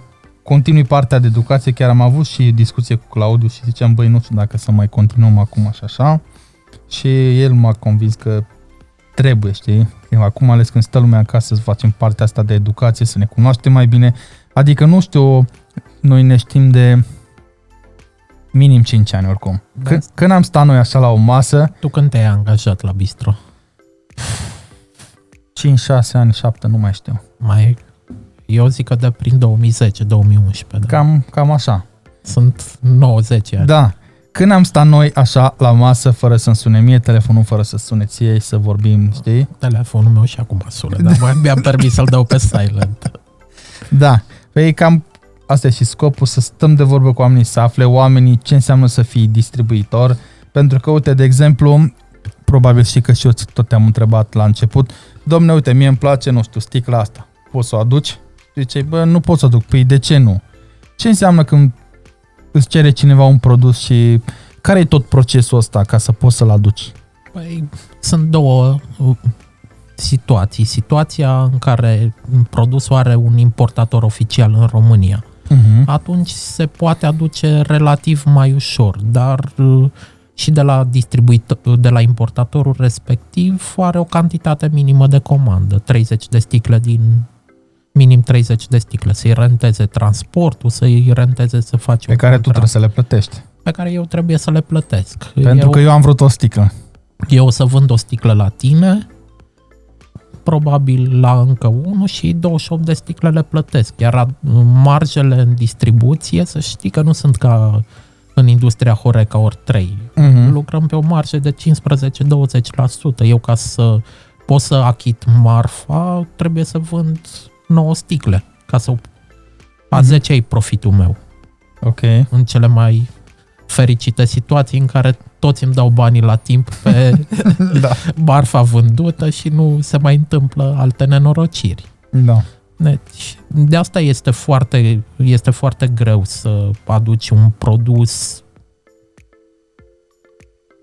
continui partea de educație, chiar am avut și discuție cu Claudiu și ziceam, băi, nu știu dacă să mai continuăm acum așa, așa. Și el m-a convins că trebuie, știi? Eu acum, ales când stă lumea acasă, să facem partea asta de educație, să ne cunoaștem mai bine. Adică, nu știu, noi ne știm de minim 5 ani oricum. Da. Când, când am stat noi așa la o masă, Tu când te-ai angajat la bistro? 5, 6 ani, 7, nu mai știu. Mai, eu zic că de prin 2010-2011. Da. Cam, cam așa. Sunt 90 ani. Da. Când am stat noi așa la masă, fără să-mi sune mie telefonul, fără să sune ție și să vorbim, știi? Telefonul meu și acum sună, dar mai mi-am permis să-l dau pe silent. Da. Păi cam asta e și scopul, să stăm de vorbă cu oamenii, să afle oamenii ce înseamnă să fii distribuitor. Pentru că, uite, de exemplu, probabil și că și eu tot te-am întrebat la început, domne, uite, mie îmi place, nu știu, sticla asta, poți să o aduci? Zice, bă, nu pot să o aduc. Păi de ce nu? Ce înseamnă când îți cere cineva un produs și care e tot procesul ăsta ca să poți să-l aduci? Păi, sunt două uh, situații. Situația în care produsul are un importator oficial în România. Uh-huh. Atunci se poate aduce relativ mai ușor, dar uh, și de la distribuitor, de la importatorul respectiv are o cantitate minimă de comandă, 30 de sticle din minim 30 de sticle, să-i renteze transportul, să-i renteze să faci Pe un care tu contract, trebuie să le plătești. pe care eu trebuie să le plătesc. Pentru eu, că eu am vrut o sticlă. eu o să vând o sticlă la tine, probabil la încă unul și 28 de sticle le plătesc. Iar a- marjele în distribuție, să știi că nu sunt ca în industria Horeca ori 3. Uh-huh. Lucrăm pe o marjă de 15-20%. Eu ca să pot să achit marfa, trebuie să vând 9 sticle. Ca să a Mhm. 10 e profitul meu. Ok. În cele mai fericite situații în care toți îmi dau banii la timp pe Da. marfa vândută și nu se mai întâmplă alte nenorociri. Da. Deci, de asta este foarte, este foarte greu să aduci un produs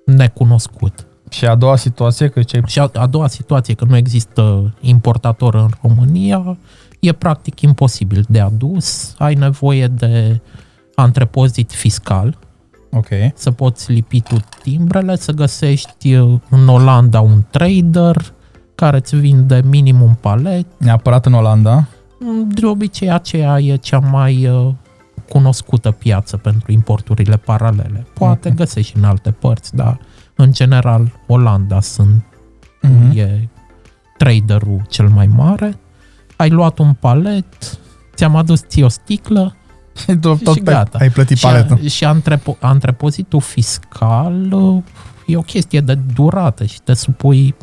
necunoscut. Și a doua situație, că ce Și a, a doua situație, că nu există importator în România, e practic imposibil de adus. Ai nevoie de antrepozit fiscal, Ok. să poți lipi tu timbrele, să găsești uh, în Olanda un trader care îți vinde minim un palet. Neapărat în Olanda. De obicei aceea e cea mai uh, cunoscută piață pentru importurile paralele. Poate Ok. găsești în alte părți, dar în general Olanda sunt Mhm. e traderul cel mai mare. Ai luat un palet, ți-am adus ție o sticlă tot, tot și pe- gata. ai plătit și, paletul. și antrepo, antrepozitul fiscal uh, e o chestie de durată și te supui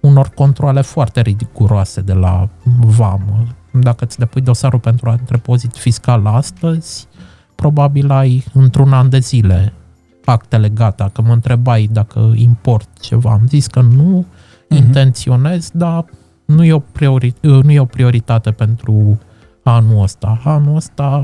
unor controle foarte riguroase de la vamă. Dacă îți depui dosarul pentru antrepozit fiscal astăzi, probabil ai într-un an de zile actele gata. Că mă întrebai dacă import ceva, am zis că nu Mhm. intenționez, dar nu e, o priori, nu e o prioritate pentru anul ăsta. Anul ăsta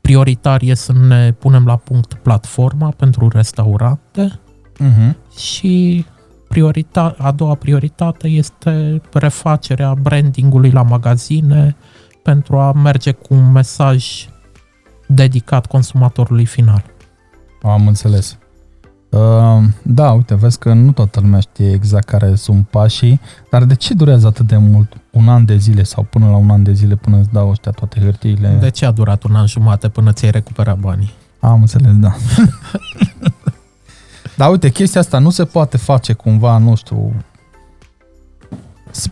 prioritar e să ne punem la punct platforma pentru restaurante Mhm. și priorita- a doua prioritate este refacerea brandingului la magazine pentru a merge cu un mesaj dedicat consumatorului final. Am înțeles. Uh, da, uite, vezi că nu toată lumea știe exact care sunt pașii, dar de ce durează atât de mult? Un an de zile sau până la un an de zile până îți dau ăștia toate hârtiile? De ce a durat un an jumate până ți-ai recuperat banii? Am înțeles, da. Dar uite, chestia asta nu se poate face cumva, nu știu, s-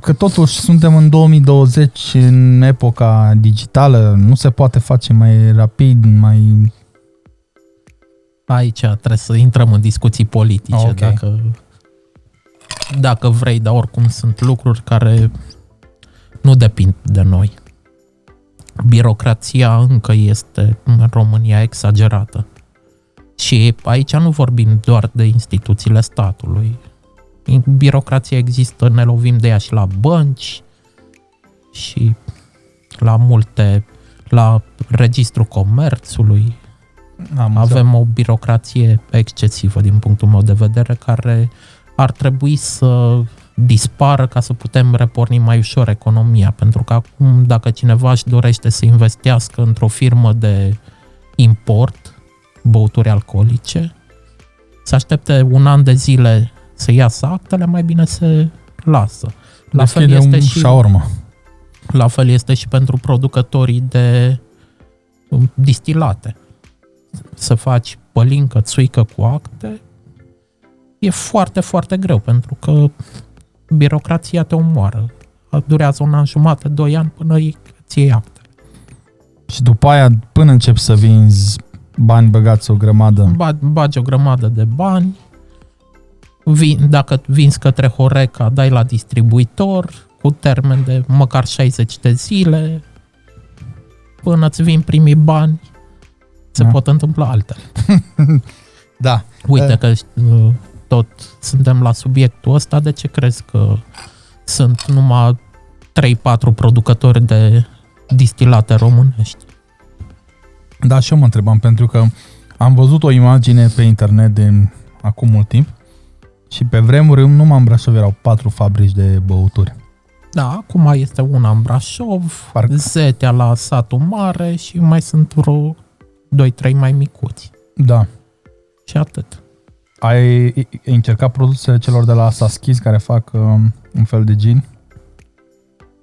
că totuși suntem în 2020, în epoca digitală, nu se poate face mai rapid, mai... Aici trebuie să intrăm în discuții politice, Ok. dacă, dacă vrei, dar oricum sunt lucruri care nu depind de noi. Birocrația încă este în România exagerată. Și aici nu vorbim doar de instituțiile statului. Birocrația există, ne lovim de ea și la bănci și la multe, la registrul comerțului, Am avem o birocrație excesivă din punctul meu de vedere care ar trebui să dispară ca să putem reporni mai ușor economia. Pentru că acum dacă cineva își dorește să investească într-o firmă de import, băuturi alcoolice, să aștepte un an de zile să iasă actele, mai bine se lasă. La fel, Deschide este un și, shawarma. la fel este și pentru producătorii de um, distilate. Să faci pălincă, țuică cu acte e foarte, foarte greu pentru că birocrația te omoară. Durează un an jumate, doi ani până îi- îți iei acte. Și după aia, până începi să vinzi bani băgați o grămadă, Ba- Bagi o grămadă de bani, vin, dacă vinzi către Horeca, dai la distribuitor cu termen de măcar 60 de zile, până îți vin primii bani, se Da. pot întâmpla altele. da, Uite Eh. că uh, tot suntem la subiectul ăsta, de ce crezi că sunt numai 3-4 producători de distilate românești? Da, și eu mă întrebam, pentru că am văzut o imagine pe internet de acum mult timp și pe vremuri numai în Brașov erau patru fabrici de băuturi. Da, acum este una în Brașov, Parcă- Zetea la satul mare și mai sunt vreo 2-3 mai micuți. Da. Și atât. Ai ai încercat produsele celor de la Saskis care fac uh, un fel de gin?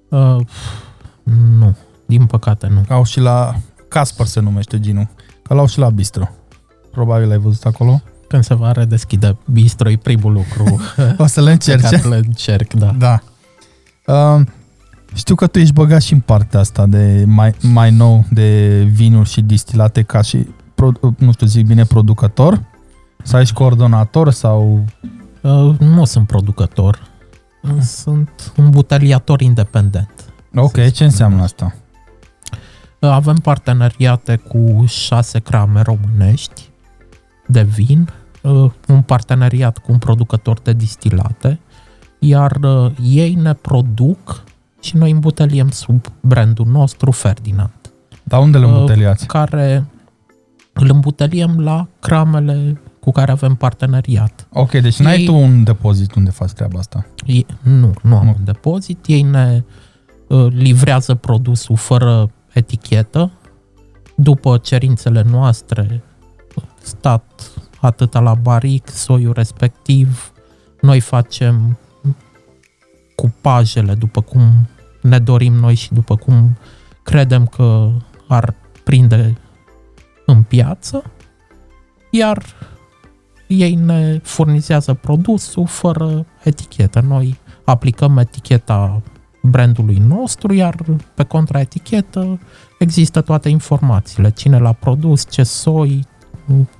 Uh, nu, din păcate nu. Au și la Casper se numește ginul, că l-au și la Bistro. Probabil ai văzut acolo. Când se va redeschide bistro, e primul lucru. O să le pe încerce. care le încerc, da. Da. Uh, știu că tu ești băgat și în partea asta de mai, mai nou de vinuri și distilate ca și, pro, nu știu, zic bine, producător? Sau ești coordonator sau... Uh, nu sunt producător, sunt un buteliator independent. Ok, ce înseamnă asta? Uh, Avem parteneriate cu șase crame românești de vin, uh, un parteneriat cu un producător de distilate, iar uh, ei ne produc și noi îmbuteliem sub brandul nostru Ferdinand, Dar unde le Uh, îmbuteliați? care îl îmbuteliem la cramele cu care avem parteneriat. Ok, deci n-ai ei- tu un depozit unde faci treaba asta. Ei, nu, nu am Nu. un depozit. Ei ne uh, livrează produsul fără etichetă, după cerințele noastre, stat atâta la baric, soiul respectiv, noi facem cupajele după cum ne dorim noi și după cum credem că ar prinde în piață, iar ei ne furnizează produsul fără etichetă. Noi aplicăm eticheta brandului nostru, iar pe contraetichetă există toate informațiile. Cine l-a produs, ce soi,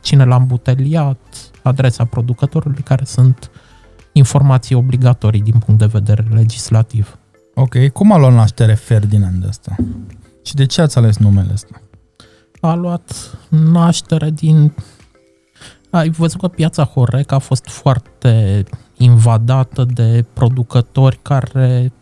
cine l-a îmbuteliat, adresa producătorului, care sunt informații obligatorii din punct de vedere legislativ. Ok, cum a luat naștere Ferdinand ăsta? Și de ce ați ales numele ăsta? A luat naștere din... Ai văzut că piața Horeca a fost foarte invadată de producători care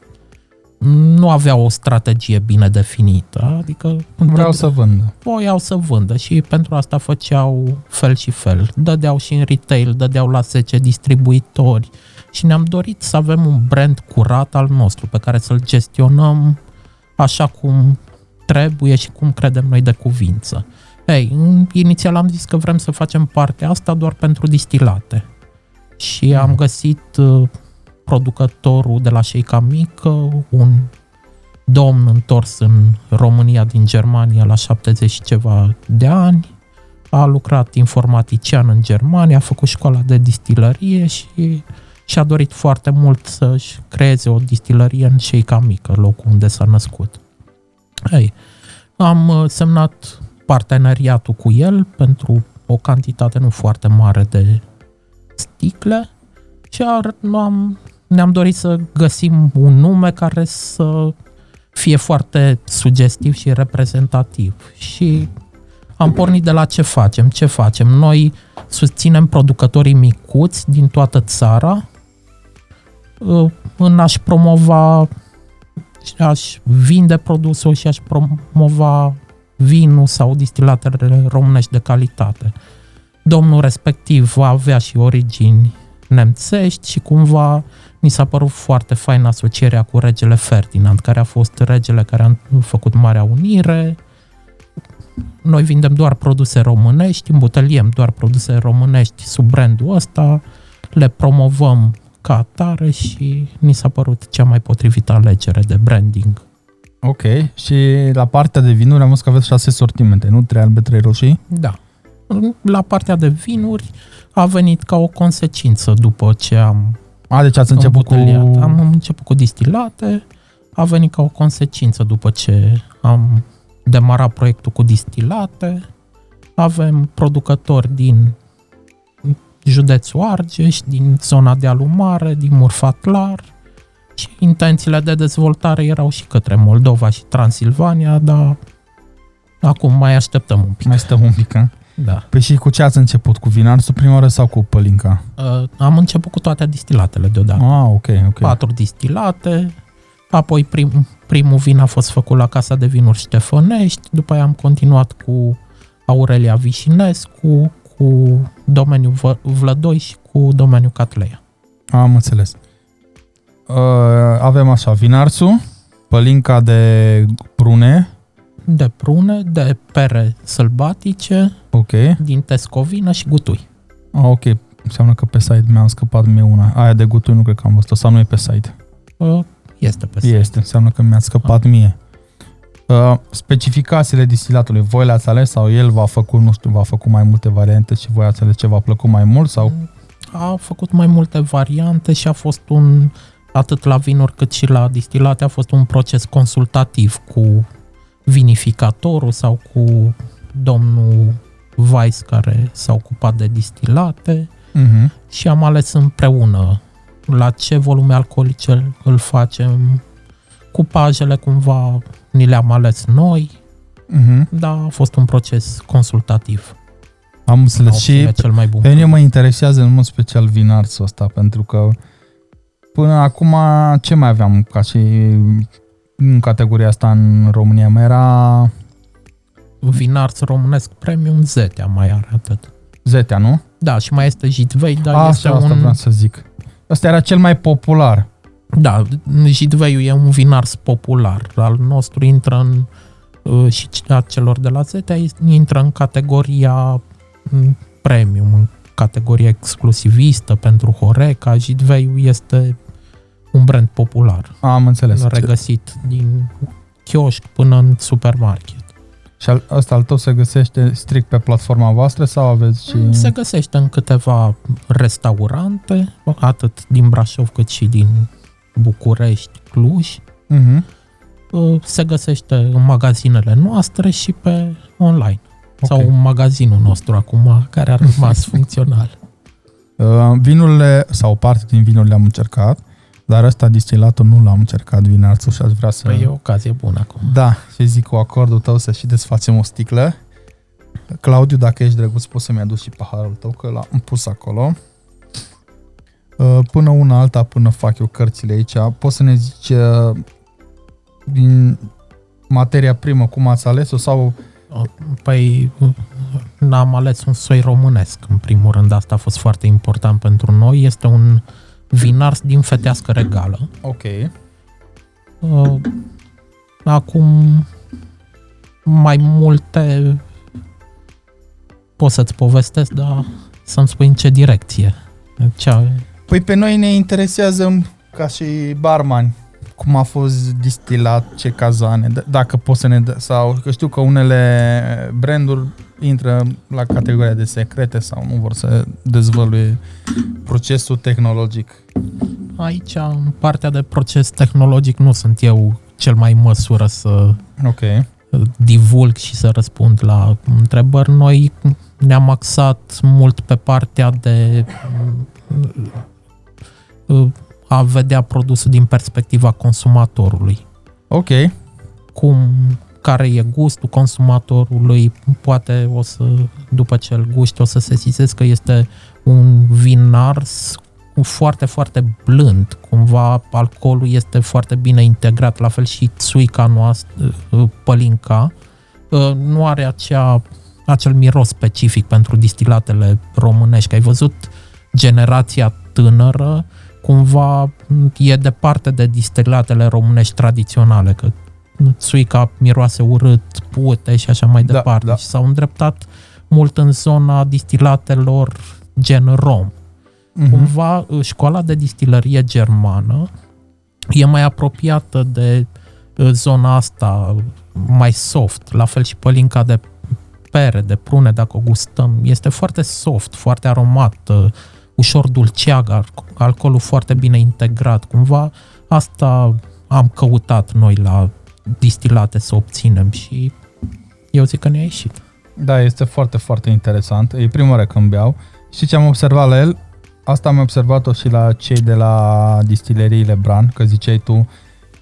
nu aveau o strategie bine definită, adică vreau să vândă. Voiau să vândă și pentru asta făceau fel și fel. Dădeau și în retail, dădeau la 10 distribuitori și ne-am dorit să avem un brand curat al nostru pe care să-l gestionăm așa cum trebuie și cum credem noi de cuvință. Ei, inițial am zis că vrem să facem partea asta doar pentru distilate. Și am găsit uh, producătorul de la Șeica Mică, un domn întors în România din Germania la 70 și ceva de ani, a lucrat informatician în Germania, a făcut școala de distilărie și și-a dorit foarte mult să-și creeze o distilărie în Șeica Mică, locul unde s-a născut. Ei, am uh, semnat parteneriatul cu el pentru o cantitate nu foarte mare de sticle și am, ne-am dorit să găsim un nume care să fie foarte sugestiv și reprezentativ. Și am pornit de la ce facem. Ce facem? Noi susținem producătorii micuți din toată țara uh, în a-și promova aș vinde produsul și aș promova vinul sau distilatele românești de calitate. Domnul respectiv va avea și origini nemțești și cumva mi s-a părut foarte fain asocierea cu regele Ferdinand, care a fost regele care a făcut Marea Unire. Noi vindem doar produse românești, îmbuteliem doar produse românești sub brandul ăsta, le promovăm ca atare și ni s-a părut cea mai potrivită alegere de branding. Ok, și la partea de vinuri am văzut că aveți șase sortimente, nu? Trei albe, trei roșii? Da. La partea de vinuri a venit ca o consecință după ce am A, deci ați început cu... Am început cu distilate, a venit ca o consecință după ce am demarat proiectul cu distilate, avem producători din județul Argeș, din zona de alumare, din Murfatlar și intențiile de dezvoltare erau și către Moldova și Transilvania, dar acum mai așteptăm un pic. Mai stăm un pic, a? Da. Păi și cu ce ați început? Cu vinarsul prima oară sau cu pălinca? Uh, am început cu toate distilatele deodată. Ah, ok, ok. Patru distilate, apoi prim, primul vin a fost făcut la Casa de Vinuri Ștefănești, după aia am continuat cu Aurelia Vișinescu, cu domeniul Vlădoi și cu domeniul Catleia. Am înțeles. Uh, avem așa, vinarțul, pălinca de prune. De prune, de pere sălbatice, Ok. din tescovină și gutui. Ah, ok. Înseamnă că pe site mi-am scăpat mie una. Aia de gutui nu cred că am văzut sau nu e pe site. Uh, Este pe site. Este, înseamnă că mi-a scăpat mie. Uh, specificațiile distilatului, voi le-ați ales sau el v-a făcut, nu știu, v-a făcut mai multe variante și voi ați ales ce v-a plăcut mai mult sau? A făcut mai multe variante și a fost un, atât la vinuri cât și la distilate, a fost un proces consultativ cu vinificatorul sau cu domnul Weiss care s-a ocupat de distilate uh-huh. și am ales împreună. La ce volume alcoolice îl facem, cupajele cumva ni le-am ales noi, Uh-huh. dar a fost un proces consultativ. Am înțeles. A Și obține cel mai bun. pe mine mă interesează în mod special vinarțul ăsta, pentru că până acum ce mai aveam ca și în categoria asta în România? Mai era Vinarț românesc premium Zetea mai are atât. Zetea, nu? Da, și mai este Jitvei, dar asta, este asta un... vreau să zic. Ăsta era cel mai popular. Da, Jitveiul e un vinars popular. Al nostru intră în uh, și a celor de la Zetea intră în categoria mm, premium, în categoria exclusivistă pentru Horeca. Jitveiul este un brand popular, Am înțeles. regăsit din chioșc până în supermarket. Și al, ăsta al tău se găsește strict pe platforma voastră sau aveți și... Se găsește în câteva restaurante, atât din Brașov cât și din București, Cluj. Uh-huh. Se găsește în magazinele noastre și pe online. Okay. Sau în magazinul nostru acum, care a rămas funcțional. Uh, vinurile, sau parte din vinurile am încercat, dar ăsta distilatul nu l-am încercat vinarțul și aș vrea să... Păi e o ocazie bună acum. Da, și zic cu acordul tău să și desfacem o sticlă. Claudiu, dacă ești drăguț, poți să-mi aduci și paharul tău, că l-am pus acolo. Uh, până una alta, până fac eu cărțile aici, poți să ne zici uh, din materia primă cum ați ales-o sau... Păi n-am ales un soi românesc, în primul rând, asta a fost foarte important pentru noi. Este un vinars din fetească regală. Ok. Uh, acum mai multe pot să-ți povestesc, dar să-mi spui în ce direcție. Ce... Păi pe noi ne interesează ca și barmani cum a fost distilat, ce cazane, dacă poți să ne dă, sau că știu că unele branduri intră la categoria de secrete sau nu vor să dezvăluie procesul tehnologic. Aici, în partea de proces tehnologic, nu sunt eu cel mai măsură să okay. divulg și să răspund la întrebări. Noi ne-am axat mult pe partea de a vedea produsul din perspectiva consumatorului. Ok. Cum, care e gustul consumatorului, poate o să, după ce îl gusti, o să se sesizezi că este un vin ars foarte, foarte blând, cumva alcoolul este foarte bine integrat, la fel și țuica noastră, pălinca, nu are acea, acel miros specific pentru distilatele românești, că ai văzut generația tânără cumva e departe de distilatele românești tradiționale, că țuica miroase urât, pute și așa mai da, departe. Da. Și s-au îndreptat mult în zona distilatelor gen rom. Uh-huh. Cumva școala de distilărie germană e mai apropiată de zona asta mai soft, la fel și pălinca de pere, de prune, dacă o gustăm, este foarte soft, foarte aromat, ușor dulceag, alcoolul foarte bine integrat. Cumva asta am căutat noi la distilate să obținem și eu zic că ne-a ieșit. Da, este foarte, foarte interesant. E prima oară când beau. Și ce am observat la el? Asta am observat-o și la cei de la distileriile Bran, că ziceai tu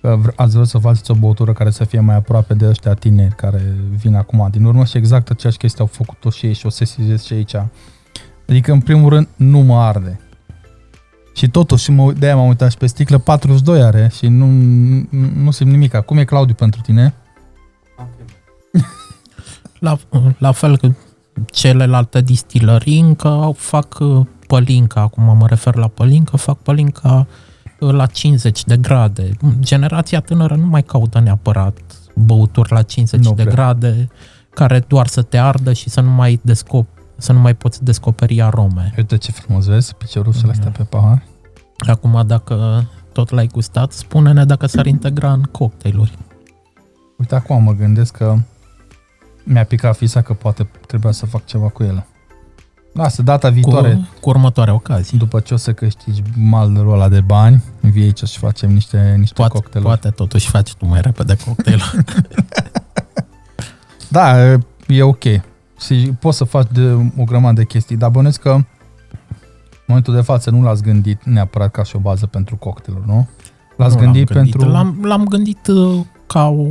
că ați vrut să faceți o băutură care să fie mai aproape de ăștia tineri care vin acum din urmă și exact aceeași chestie au făcut-o și ei și o sesizez și aici Adică, în primul rând, nu mă arde. Și totuși, mă, de-aia m-am uitat și pe sticlă, 42 are și nu, nu, nu simt nimic. Cum e Claudiu pentru tine? La, la fel că celelalte distilării încă fac uh, pălinca, acum mă refer la pălincă, fac pălinca uh, la 50 de grade. Generația tânără nu mai caută neapărat băuturi la 50 nu de prea. grade care doar să te ardă și să nu mai descop să nu mai poți descoperi arome. Uite ce frumos vezi piciorușele astea pe pahar. Acum, dacă tot l-ai gustat, spune-ne dacă s-ar integra în cocktailuri. Uite, acum mă gândesc că mi-a picat fisa că poate trebuia să fac ceva cu ele. Lasă, data viitoare. Cu, cu următoare ocazie. După ce o să câștigi malul ăla de bani, vii aici și facem niște, niște poate, cocktailuri. Poate totuși faci tu mai repede cocktail da, e ok și poți să faci de o grămadă de chestii, dar bănesc că în momentul de față nu l-ați gândit neapărat ca și o bază pentru cocktailuri, nu? L-ați nu gândit, l-am gândit pentru... L-am, l-am gândit uh, ca o,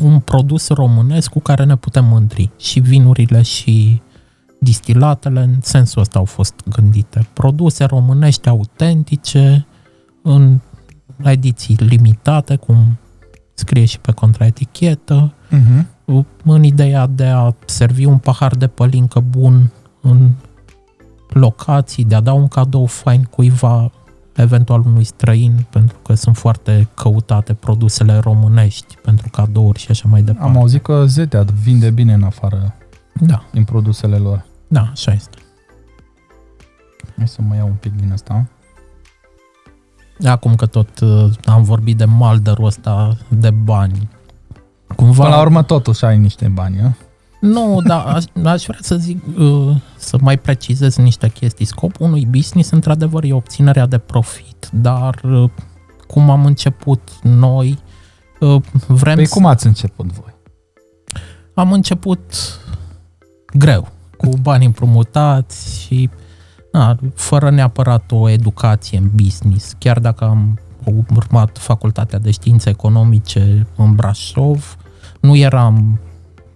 un produs românesc cu care ne putem mândri. Și vinurile și distilatele în sensul ăsta au fost gândite. Produse românești autentice, în ediții limitate, cum scrie și pe contraetichetă, uh-huh în ideea de a servi un pahar de pălincă bun în locații, de a da un cadou fain cuiva, eventual unui străin, pentru că sunt foarte căutate produsele românești pentru cadouri și așa mai departe. Am auzit că Zetea vinde bine în afară da. din produsele lor. Da, așa este. Hai să mai iau un pic din asta. Acum că tot uh, am vorbit de malderul ăsta de bani, Cumva... Până la urmă totuși ai niște bani, a? Nu, dar aș, aș vrea să zic, uh, să mai precizez niște chestii. Scopul unui business, într-adevăr, e obținerea de profit, dar uh, cum am început noi, uh, vrem Păi să... cum ați început voi? Am început greu, cu bani împrumutați și na, fără neapărat o educație în business. Chiar dacă am urmat facultatea de științe economice în Brașov, nu eram,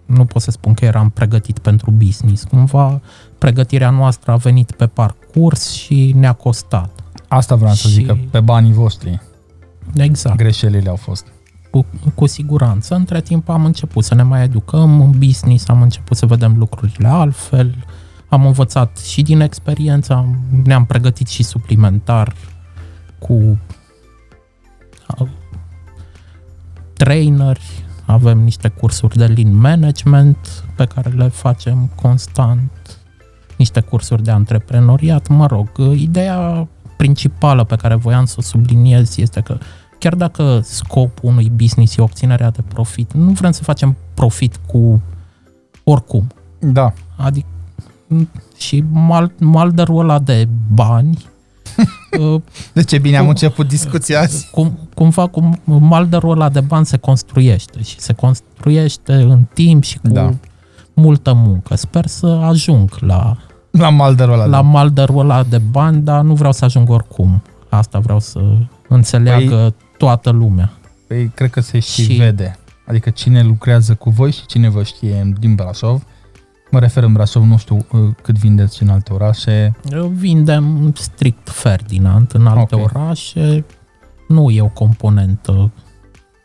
nu pot să spun că eram pregătit pentru business. Cumva pregătirea noastră a venit pe parcurs și ne-a costat. Asta vreau să Și- zic, că pe banii voștri Exact. greșelile au fost. cu, cu siguranță. Între timp am început să ne mai educăm în business, am început să vedem lucrurile altfel, am învățat și din experiență, am- ne-am pregătit și suplimentar cu a, traineri, avem niște cursuri de lean management pe care le facem constant, niște cursuri de antreprenoriat, mă rog, ideea principală pe care voiam să o subliniez este că chiar dacă scopul unui business e obținerea de profit, nu vrem să facem profit cu oricum. Da. Adică și mal, malderul ăla de bani uh, De ce bine am Cum- început discuția azi? cum, cumva cum malderul ăla de bani se construiește și se construiește în timp și cu Da. da. multă muncă. Sper să ajung la, La malderul ăla. la malderul ăla de bani, dar nu vreau să ajung oricum. Asta vreau să înțeleagă toată lumea. Păi cred că se și, Și- vede. Adică cine lucrează cu voi și cine vă știe din Brașov. Mă refer în Brașov, nu știu uh, cât vindeți în alte orașe. Vindem strict Ferdinand în alte Ok. okay. orașe. Nu e o componentă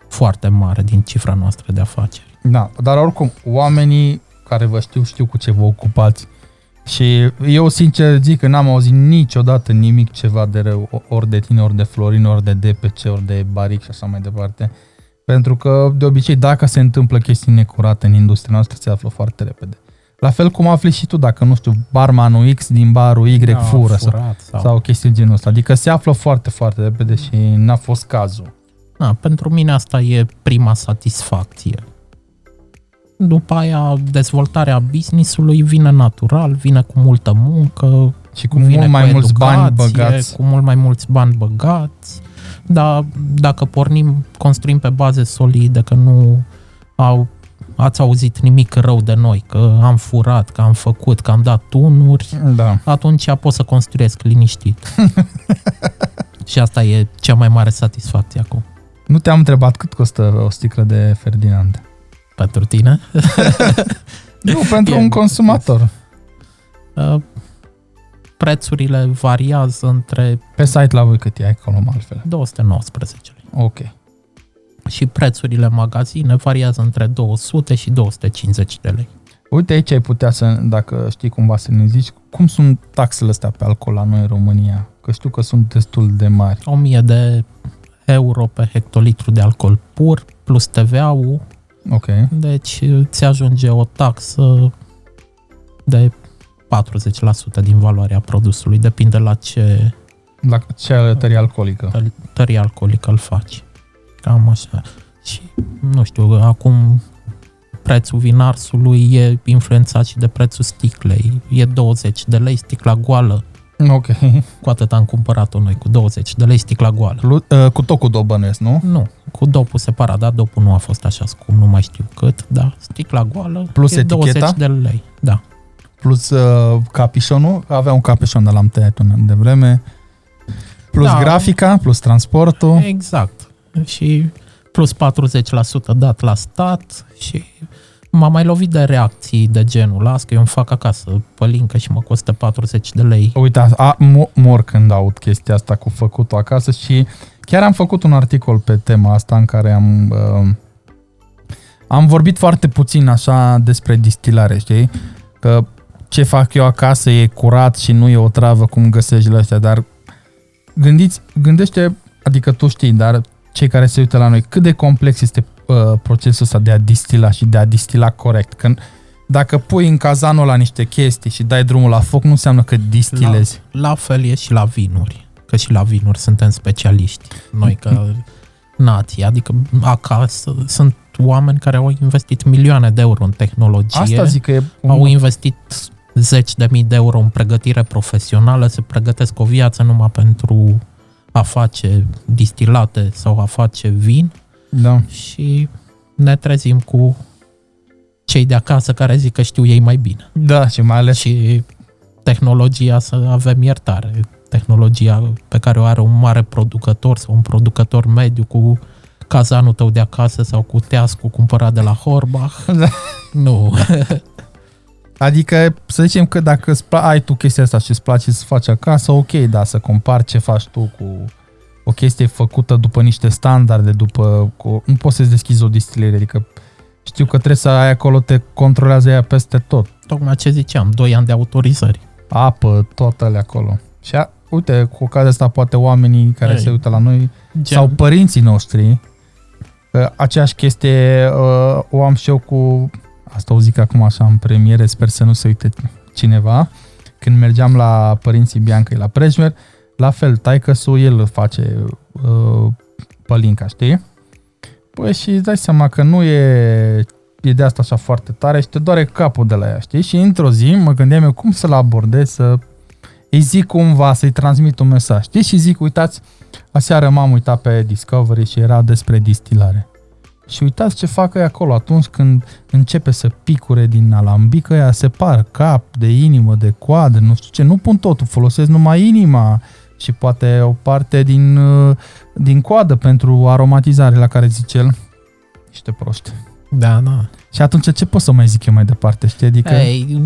foarte mare din cifra noastră de afaceri. Da, dar oricum, oamenii care vă știu, știu cu ce vă ocupați. Și eu sincer zic că n-am auzit niciodată nimic ceva de rău, ori de tine, ori de Florin, ori de DPC, ori de Baric și așa mai departe. Pentru că, de obicei, dacă se întâmplă chestii necurate în industria noastră, se află foarte repede. La fel cum afli și tu, dacă, nu știu, barmanul X din barul Y Da, fură sau, furat sau... sau chestii de genul ăsta. Adică se află foarte, foarte repede și n-a fost cazul. Da, pentru mine asta e prima satisfacție. După aia, dezvoltarea business-ului vine natural, vine cu multă muncă, Și cu vine mult mai cu mulți bani educație, băgați. Cu mult mai mulți bani băgați, dar dacă pornim, construim pe baze solide, că nu au, ați auzit nimic rău de noi, că am furat, că am făcut, că am dat tunuri, Da. atunci pot să construiesc liniștit. Și asta e cea mai mare satisfacție acum. Nu te-am întrebat cât costă o sticlă de Ferdinand. Pentru tine? Nu, pentru E- un consumator. Uh, prețurile variază între Pe site la voi cât e acolo, mă, altfel. 219 lei. Ok. Și prețurile în magazine variază între 200 și 250 de lei. Uite aici ai putea să, dacă știi cumva să ne zici, cum sunt taxele astea pe alcool la noi în România? Că știu că sunt destul de mari. 1000 de euro pe hectolitru de alcool pur, plus TVA-ul, Ok. deci ți ajunge o taxă de 40% din valoarea produsului, depinde la ce La ce tărie alcoolică? tări- tărie alcoolică îl faci. Cam așa. Și, nu știu, acum prețul vinarsului e influențat și de prețul sticlei. E 20 de lei sticla goală. Ok. Cu atât am cumpărat-o noi, cu 20 de lei sticla goală. Lu- uh, cu tot cu două bănuiesc, nu? Nu, cu dopul separat, dar dopul nu a fost așa scump, nu mai știu cât, dar sticla goală Plus e 20 eticheta? de lei. Da. Plus uh, capișonul, avea un capișon, dar l-am tăiat un an de vreme. Plus Da. grafica, plus transportul. Exact. Și plus 40% dat la stat și m-am mai lovit de reacții de genul las că eu îmi fac acasă pălincă și mă costă 40 de lei. Uite, a, mo- mor când aud chestia asta cu făcutul acasă și chiar am făcut un articol pe tema asta în care am uh, am vorbit foarte puțin așa despre distilare, știi? Că ce fac eu acasă e curat și nu e o travă cum găsești la astea, dar gândiți, gândește, adică tu știi, dar cei care se uită la noi, cât de complex este uh, procesul ăsta de a distila și de a distila corect. Când dacă pui în cazanul la niște chestii și dai drumul la foc, nu înseamnă că distilezi. La fel e și la vinuri, că și la vinuri suntem specialiști. Noi ca nație, adică acasă sunt oameni care au investit milioane de euro în tehnologie. Asta zic că e... Au investit zeci de mii de euro în pregătire profesională, se pregătesc o viață numai pentru a face distilate sau a face vin Da. și ne trezim cu cei de acasă care zic că știu ei mai bine. Da, și mai ales... Și tehnologia, să avem iertare, tehnologia pe care o are un mare producător sau un producător mediu cu cazanul tău de acasă sau cu teascul cumpărat de la Horbach. Da. Nu. Adică să zicem că dacă îți pla- ai tu chestia asta și îți place să faci acasă, ok, da, să compari ce faci tu cu o chestie făcută după niște standarde, după... Cu, nu poți să-ți deschizi o distilere, adică știu că trebuie să ai acolo, te controlează ea peste tot. Tocmai ce ziceam, 2 ani de autorizări. Apă, tot alea acolo. Și a, uite, cu ocazia asta poate oamenii care Ei. se uită la noi Gen, sau părinții noștri, uh, aceeași chestie uh, o am și eu cu, asta o zic acum așa în premiere, sper să nu se uite cineva, când mergeam la părinții Bianca la Prejmer, la fel, taică el face uh, pălinca, știi? Păi și îți dai seama că nu e, e de asta așa foarte tare și te doare capul de la ea, știi? Și într-o zi mă gândeam eu cum să-l abordez, să îi zic cumva, să-i transmit un mesaj, știi? Și zic, uitați, Aseară m-am uitat pe Discovery și era despre distilare. Și uitați ce fac ei acolo atunci când începe să picure din alambic, ăia separ cap de inimă, de coadă, nu știu ce, nu pun totul, folosesc numai inima și poate o parte din, uh, din coadă pentru aromatizare la care zice el. Niște proști. Da, da. Și atunci ce pot să mai zic eu mai departe, știi? Adică... Ei,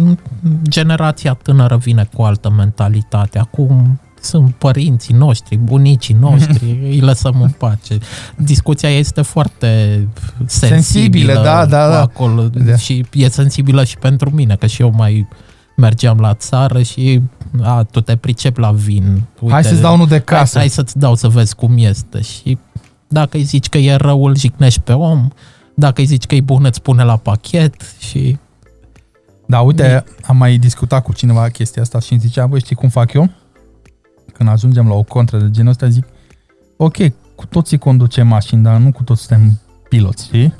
generația tânără vine cu altă mentalitate. Acum sunt părinții noștri, bunicii noștri, îi lăsăm în pace. Discuția este foarte sensibilă, Sensibilă, da, da, da. acolo Da. și e sensibilă și pentru mine, că și eu mai mergeam la țară și a, tu te pricepi la vin. Uite, Hai să-ți dau unul de hai, casă. hai să-ți dau să vezi cum este și dacă îi zici că e rău, îl jignești pe om, dacă îi zici că e bun, îți pune la pachet și Da, uite, am mai discutat cu cineva chestia asta și îmi zicea, băi, știi cum fac eu? Când ajungem la o contră de genul ăsta, zic, ok, cu toții conducem mașini, dar nu cu toți suntem piloți, știi?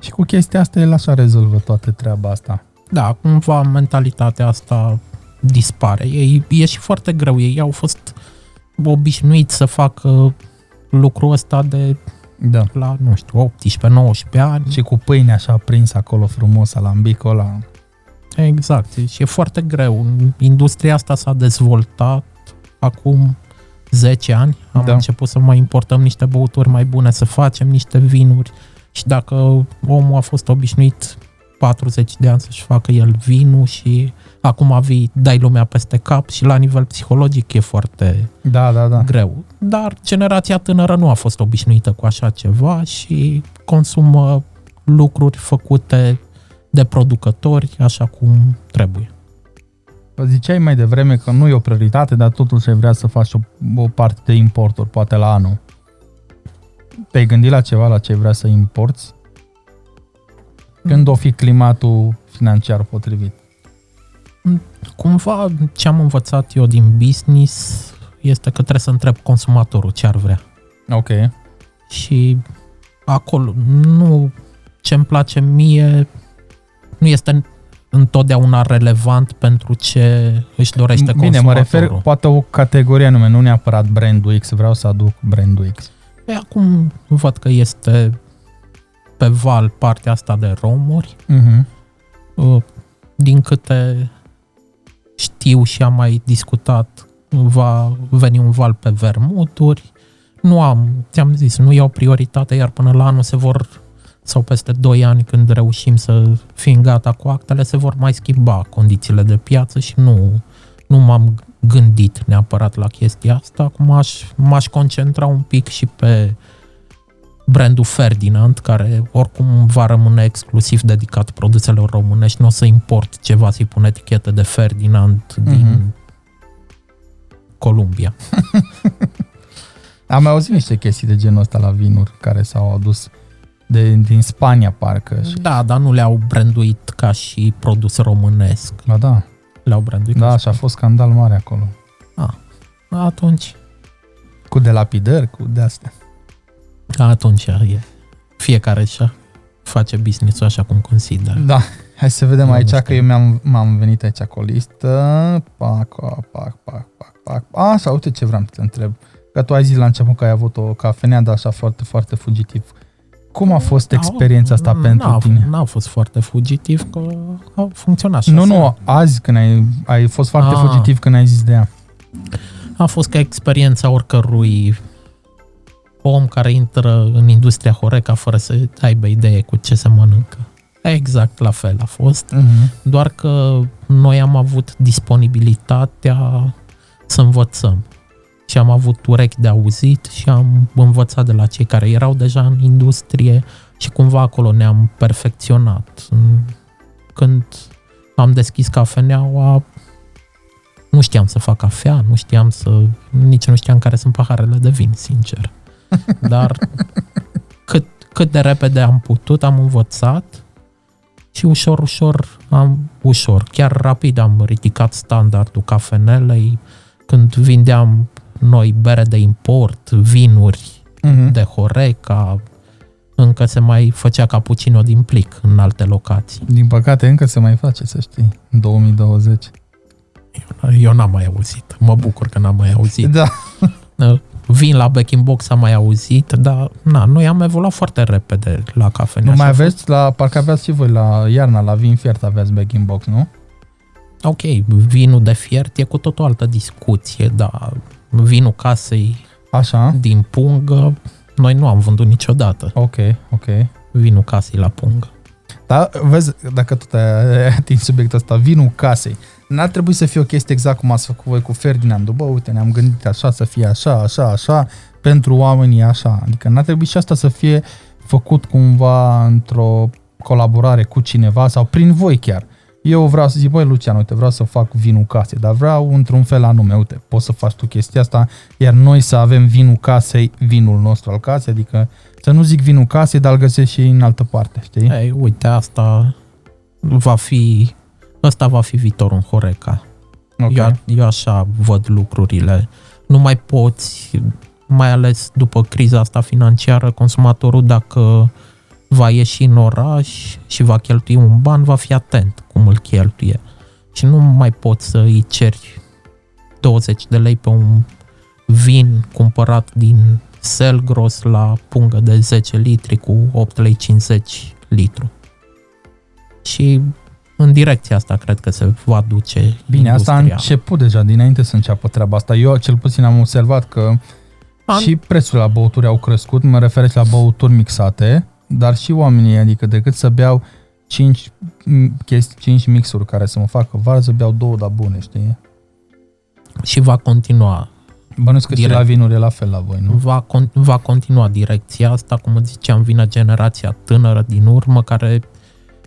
Și cu chestia asta el așa rezolvă toată treaba asta. Da, cumva mentalitatea asta dispare. Ei, e și foarte greu. Ei au fost obișnuiți să facă lucrul ăsta de Da. la, nu știu, 18-19 ani. Și cu pâine așa prins acolo frumos, alambicul ăla. Exact. Și e foarte greu. Industria asta s-a dezvoltat acum 10 ani. Am Da. început să mai importăm niște băuturi mai bune, să facem niște vinuri. Și dacă omul a fost obișnuit 40 de ani să-și facă el vinul și acum vii, dai lumea peste cap și la nivel psihologic e foarte Da, da, da. greu. Dar generația tânără nu a fost obișnuită cu așa ceva și consumă lucruri făcute de producători așa cum trebuie. Ziceai mai devreme că nu e o prioritate, dar totuși ai vrea să faci o, o parte de importuri, poate la anul. Te-ai gândit la ceva, la ce ai vrea să importi? Când o fi climatul financiar potrivit? Cumva ce am învățat eu din business este că trebuie să întreb consumatorul ce ar vrea. Ok. Și acolo nu ce îmi place mie nu este întotdeauna relevant pentru ce își dorește Bine, mă consumatorul. refer poate o categorie anume, nu neapărat brandul X, vreau să aduc brandul X. Pe acum văd că este pe val partea asta de romuri. Uh-huh. Uh, Din câte știu și am mai discutat, va veni un val pe vermuturi. Nu am, ți-am zis, nu iau prioritate, iar până la anul se vor, sau peste 2 ani când reușim să fim gata cu actele, se vor mai schimba condițiile de piață și nu, nu m-am gândit neapărat la chestia asta. Acum aș, m-aș concentra un pic și pe brandul Ferdinand, care oricum va rămâne exclusiv dedicat produselor românești, nu o să import ceva să-i pun etichetă de Ferdinand din Mhm. Columbia. Am mai auzit niște chestii de genul ăsta la vinuri care s-au adus de, din Spania, parcă. Și, Da, dar nu le-au branduit ca și produs românesc. ba da, Le-au branduit da, ca și a fost scandal mare acolo. Atunci, Cu delapidări, cu de astea. atunci e fiecare și face business-ul așa cum consideră. Da, hai să vedem Eu aici nu că știu. eu mi-am, m-am venit aici cu o listă. Pac, pac, pac, pac, pac, pac. Așa, uite ce vreau să te întreb. Că tu ai zis la început că ai avut o cafenea, dar așa foarte, foarte fugitiv. Cum a fost experiența asta Da, pentru n-a, tine? N-a fost foarte fugitiv, că a funcționat și Nu, asta. nu, azi când ai, ai fost foarte Ah. fugitiv când ai zis de ea. A fost ca experiența oricărui om care intră în industria Horeca fără să aibă idee cu ce se mănâncă. Exact la fel a fost, Mm-hmm. doar că noi am avut disponibilitatea să învățăm și am avut urechi de auzit și am învățat de la cei care erau deja în industrie și cumva acolo ne-am perfecționat. Când am deschis cafeneaua, nu știam să fac cafea, nu știam să... nici nu știam care sunt paharele de vin, sincer. Dar cât, cât de repede am putut, am învățat și ușor, ușor, am, ușor, chiar rapid am ridicat standardul cafenelei când vindeam noi bere de import, vinuri Mm-hmm. de Horeca, încă se mai făcea cappuccino din plic în alte locații. Din păcate încă se mai face, să știi, în 2020. Eu n-am mai auzit. Mă bucur că n-am mai auzit. Da. Vin la back in box am mai auzit, dar na, noi am evoluat foarte repede la cafenea. Nu mai și a aveți, la, parcă aveați și voi la iarna, la vin fiert aveați back in box, nu? Ok, vinul de fiert e cu tot o altă discuție, dar vinul casei Așa, din pungă, noi nu am vândut niciodată ok, ok. vinul casei la pungă. Da, vezi, dacă tot ai atins subiectul ăsta, vinul casei. N-ar trebui să fie o chestie exact cum ați făcut voi cu Ferdinand. Bă, uite, ne-am gândit așa, să fie așa, așa, așa, pentru oamenii așa. Adică n-ar trebui și asta să fie făcut cumva într-o colaborare cu cineva sau prin voi chiar. Eu vreau să zic, băi, Lucian, uite, vreau să fac vinul casei, dar vreau într-un fel anume, uite, poți să faci tu chestia asta, iar noi să avem vinul casei, vinul nostru al casei, adică să nu zic vinul casei, dar îl găsești și în altă parte, știi? Ei, uite, asta va fi, ăsta va fi viitorul în Horeca. Ok. Eu, eu așa văd lucrurile. Nu mai poți, mai ales după criza asta financiară, consumatorul dacă va ieși în oraș și va cheltui un ban, va fi atent cum îl cheltuie. Și nu mai poți să îi ceri 20 de lei pe un vin cumpărat din Selgros la pungă de 10 litri cu 8 lei 50 litru. Și în direcția asta cred că se va duce Bine, asta a industria. început deja, dinainte să înceapă treaba asta. Eu cel puțin am observat că Am- și prețurile la băuturi au crescut, mă refer și la băuturi mixate, dar și oamenii, adică decât să beau 5, chestii, 5 mixuri care să mă facă varză, beau două, dar bune, știi? și va continua Bănuiesc că și Direct. la vinuri e la fel la voi, nu? va, con- va continua direcția asta, cum îți ziceam, vine generația tânără din urmă care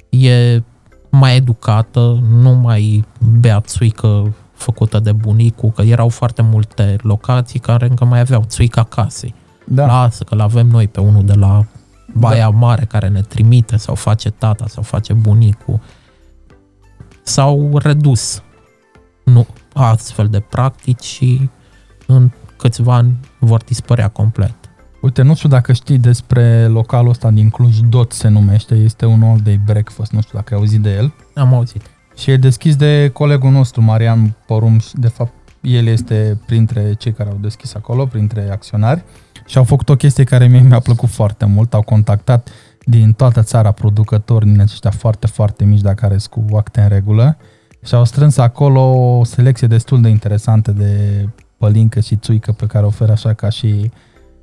e mai educată, nu mai bea țuică făcută de bunicul, că erau foarte multe locații care încă mai aveau țuica casei. Da. Lasă că l-avem noi pe unul de la Baia Mare care ne trimite sau face tata sau face bunicul. S-au redus nu, astfel de practici și în câțiva ani vor dispărea complet. Uite, nu știu dacă știi despre localul ăsta din Cluj, Dot se numește, este un all day breakfast, nu știu dacă ai auzit de el. Am auzit. Și e deschis de colegul nostru, Marian Porum, și de fapt el este printre cei care au deschis acolo, printre acționari și au făcut o chestie care mie mi-a plăcut foarte mult, au contactat din toată țara producători din aceștia foarte, foarte mici, dar care sunt cu acte în regulă și au strâns acolo o selecție destul de interesantă de pălincă și țuică pe care oferă așa ca și,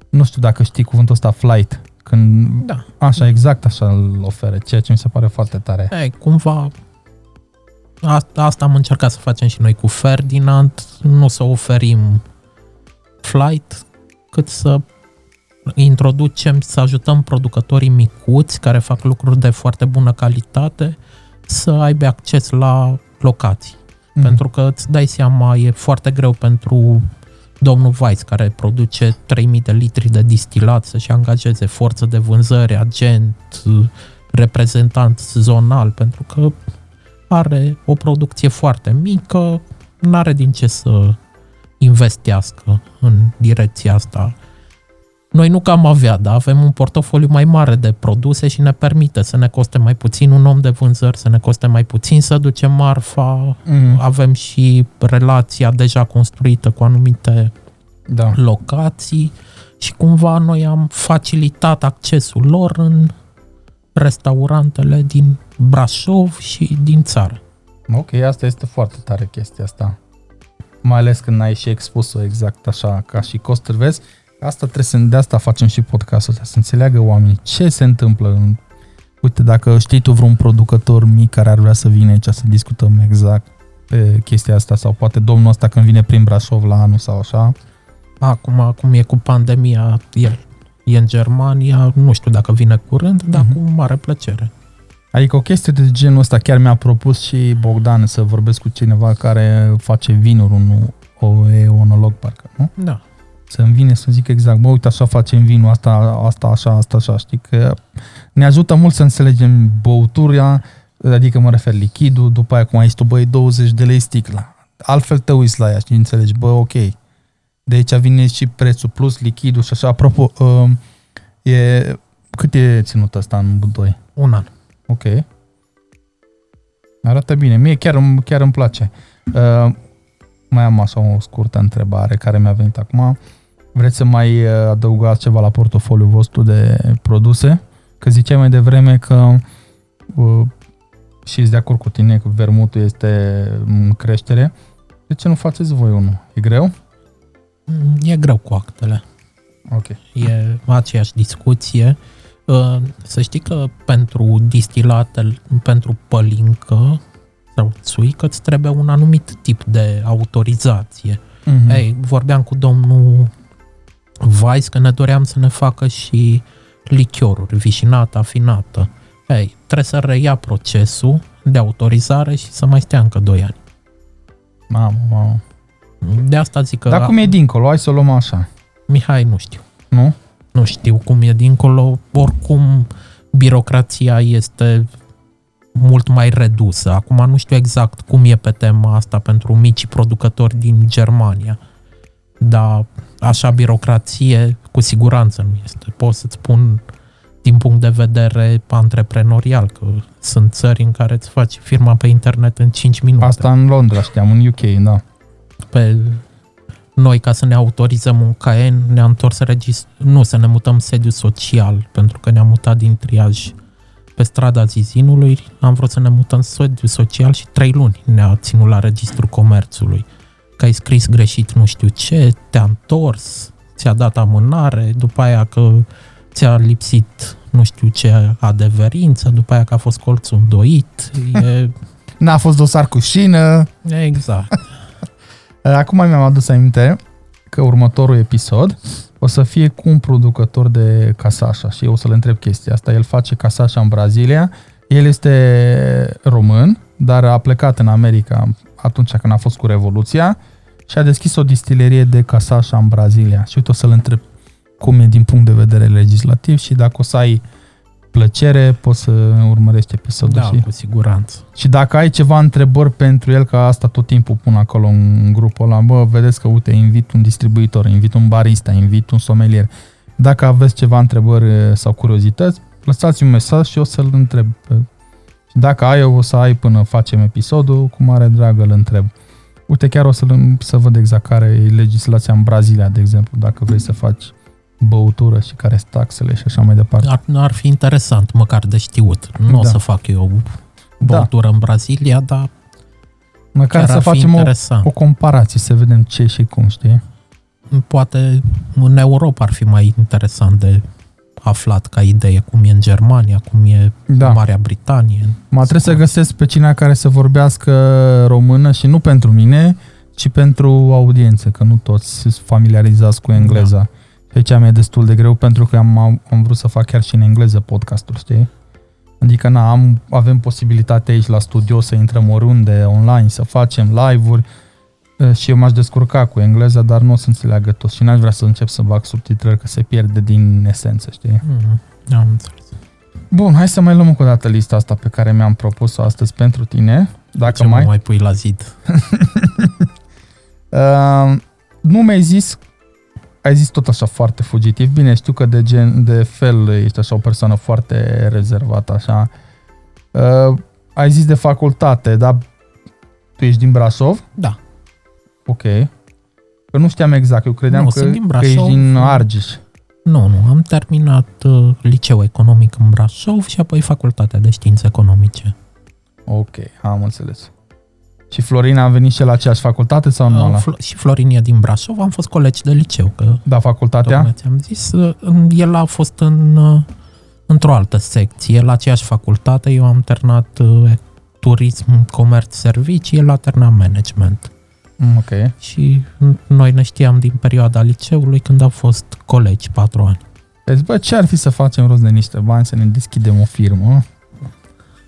nu știu dacă știi cuvântul ăsta, flight, când Da. așa, exact așa îl oferă, ceea ce mi se pare foarte tare. Ei, cumva asta, asta am încercat să facem și noi cu Ferdinand, nu să oferim flight, cât să introducem, să ajutăm producătorii micuți care fac lucruri de foarte bună calitate să aibă acces la locații. Mhm. Pentru că îți dai seama, e foarte greu pentru domnul Weiss, care produce 3000 de litri de distilat, să-și angajeze forță de vânzări, agent, reprezentant zonal, pentru că are o producție foarte mică, nu are din ce să investească în direcția asta. Noi nu cam avea, dar avem un portofoliu mai mare de produse și ne permite să ne coste mai puțin un om de vânzări, să ne coste mai puțin să ducem marfa. Mm. Avem și relația deja construită cu anumite Da. locații și cumva noi am facilitat accesul lor în restaurantele din Brașov și din țară. Ok, asta este foarte tare chestia asta. Mai ales când ai și expus-o exact așa ca și costuri, vezi? Asta trebuie să, de asta facem și podcastul ăsta, să înțeleagă oamenii ce se întâmplă. în- Uite, dacă știi tu vreun producător mic care ar vrea să vină aici să discutăm exact pe chestia asta sau poate domnul ăsta când vine prin Brașov la anul sau așa, Acum, acum e cu pandemia, el e în Germania, nu știu dacă vine curând, dar Mhm. cu mare plăcere. Adică o chestie de genul ăsta chiar mi-a propus și Bogdan să vorbesc cu cineva care face vinuri, un o eonolog parcă, nu? Da. Să-mi vine să zic exact, bă, uite așa facem vinul, asta, asta, așa, asta, așa, știi că ne ajută mult să înțelegem băutura, adică mă refer lichidul, după aia cum ai zis tu, băi, 20 de lei sticla. Altfel te uiți la ea și înțelegi, bă, ok. De aici vine și prețul plus lichidul și așa. Apropo, uh, e, cât e ținut ăsta în Budoi? Un an. Ok. Arată bine. Mie chiar, îmi- chiar îmi place. Uh, mai am așa o scurtă întrebare care mi-a venit acum. Vreți să mai uh, adăugați ceva la portofoliul vostru de produse? Că ziceai mai devreme că uh, și ești de acord cu tine că vermutul este în creștere. De ce nu faceți voi unul? E greu? Mm, E greu cu actele. Ok. E aceeași discuție. Uh, Să știi că pentru distilate, pentru pălincă sau țuică, îți trebuie un anumit tip de autorizație. Mm-hmm. Ei, vorbeam cu domnul Weiss că ne doream să ne facă și lichioruri, vișinată, afinată. Ei, trebuie să reia procesul de autorizare și să mai stea încă 2 ani. Mamă, mamă. De asta zic că... Dar cum e dincolo? Hai să o luăm așa. Mihai, nu știu. Nu? Nu știu cum e dincolo. Oricum, birocrația este mult mai redusă. Acum nu știu exact cum e pe tema asta pentru micii producători din Germania. Dar așa birocrație cu siguranță nu este. Pot să-ți spun din punct de vedere antreprenorial, că sunt țări în care îți faci firma pe internet în 5 minute. Asta în Londra, știam, în UK, da. pe noi ca să ne autorizăm un CAEN, ne-am întors regist- nu, să ne mutăm sediu social, pentru că ne-am mutat din triaj pe strada Zizinului, am vrut să ne mutăm sediu social și trei luni ne-a ținut la registrul comerțului. Că ai scris greșit nu știu ce, te-a întors, ți-a dat amânare, după aia că ți-a lipsit nu știu ce adeverință, după aia că a fost colțul îndoit, e N-a fost dosar cu șină. exact. Acum mi-am adus aminte că următorul episod o să fie cu un producător de casașa și eu o să-l întreb chestia asta. El face casașa în Brazilia, el este român, dar a plecat în America atunci când a fost cu Revoluția și a deschis o distilerie de casașa în Brazilia. Și uite o să-l întreb cum e din punct de vedere legislativ și dacă o să ai plăcere, poți să urmărești episodul. Da, și... cu siguranță. Și dacă ai ceva întrebări pentru el, că asta tot timpul pun acolo în grupul ăla, bă, vedeți că, uite, invit un distribuitor, invit un barista, invit un somelier. Dacă aveți ceva întrebări eh, sau curiozități, lăsați un mesaj și o să-l întreb. Și dacă ai, eu o să ai până facem episodul, cu mare drag îl întreb. Uite, chiar o să, să văd exact care e legislația în Brazilia, de exemplu, dacă vrei să faci băutură și care sunt taxele și așa mai departe. Ar, ar fi interesant, măcar de știut. Nu Da. o să fac eu băutură în Brazilia, dar Măcar chiar să ar fi facem o, interesant. o comparație, să vedem ce și cum, știi? Poate în Europa ar fi mai interesant de aflat ca idee cum e în Germania, cum e Da. în Marea Britanie. Mă trebuie să găsesc pe cineva care să vorbească română și nu pentru mine, ci pentru audiență, că nu toți sunt familiarizați cu engleza. Da. Și aici mi-e destul de greu pentru că am, am vrut să fac chiar și în engleză podcastul, știi? Adică na, am, avem posibilitatea aici la studio să intrăm oriunde online, să facem live-uri eh, și eu m-aș descurca cu engleza, dar nu o să înțeleagă toți și n-aș vrea să încep să bag subtitrări, că se pierde din esență, știi? Mm, am înțeles. Bun, hai să mai luăm încă o dată lista asta pe care mi-am propus-o astăzi pentru tine. Dacă Ce mai... mă mai pui la zid? Uh, nu mi-ai zis... ai zis tot așa foarte fugitiv. Bine, știu că de, gen, de fel ești așa o persoană foarte rezervată, așa. Uh, ai zis de facultate, dar tu ești din Brașov? Da. Ok. Că nu știam exact, eu credeam Nu, că, sunt din că Brașov. ești din Argeș. Nu, nu, am terminat uh, liceu economic în Brașov și apoi facultatea de științe economice. Ok, am înțeles. Și Florina a venit și la aceeași facultate sau nu? Uh, La... Flo- și Florinia din Brașov, am fost colegi de liceu, că Da, facultatea? tocmai ți-am zis, uh, el a fost în, uh, într-o altă secție, la aceeași facultate, eu am terminat uh, turism, comerț, servicii, el a terminat management. Mm, Ok. Și noi ne știam din perioada liceului când am fost colegi, patru ani. Deci, bă, ce ar fi să facem rost de niște bani să ne deschidem o firmă?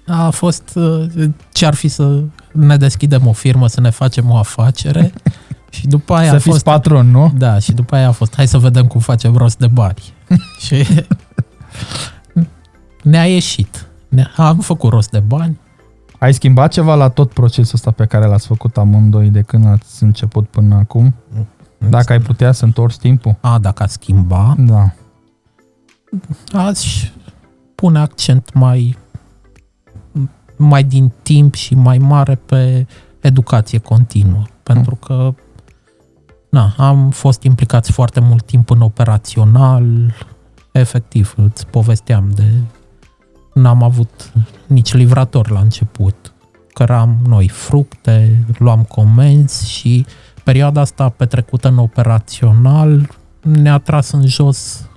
A fost uh, ce ar fi să ne deschidem o firmă, să ne facem o afacere și după aia să a fiți fost... patron, nu? Da, și după aia a fost, hai să vedem cum facem rost de bani. și ne-a ieșit. Ne- Am făcut rost de bani. Ai schimbat ceva la tot procesul ăsta pe care l-ați făcut amândoi de când ați început până acum? Dacă ai putea să întorci timpul? A, dacă a schimba, Da. aș pune accent mai mai din timp și mai mare pe educație continuă. Pentru că na, am fost implicați foarte mult timp în operațional, efectiv, îți povesteam de n-am avut nici livrator la început. Căram noi fructe, luam comenzi și perioada asta petrecută în operațional ne-a tras în jos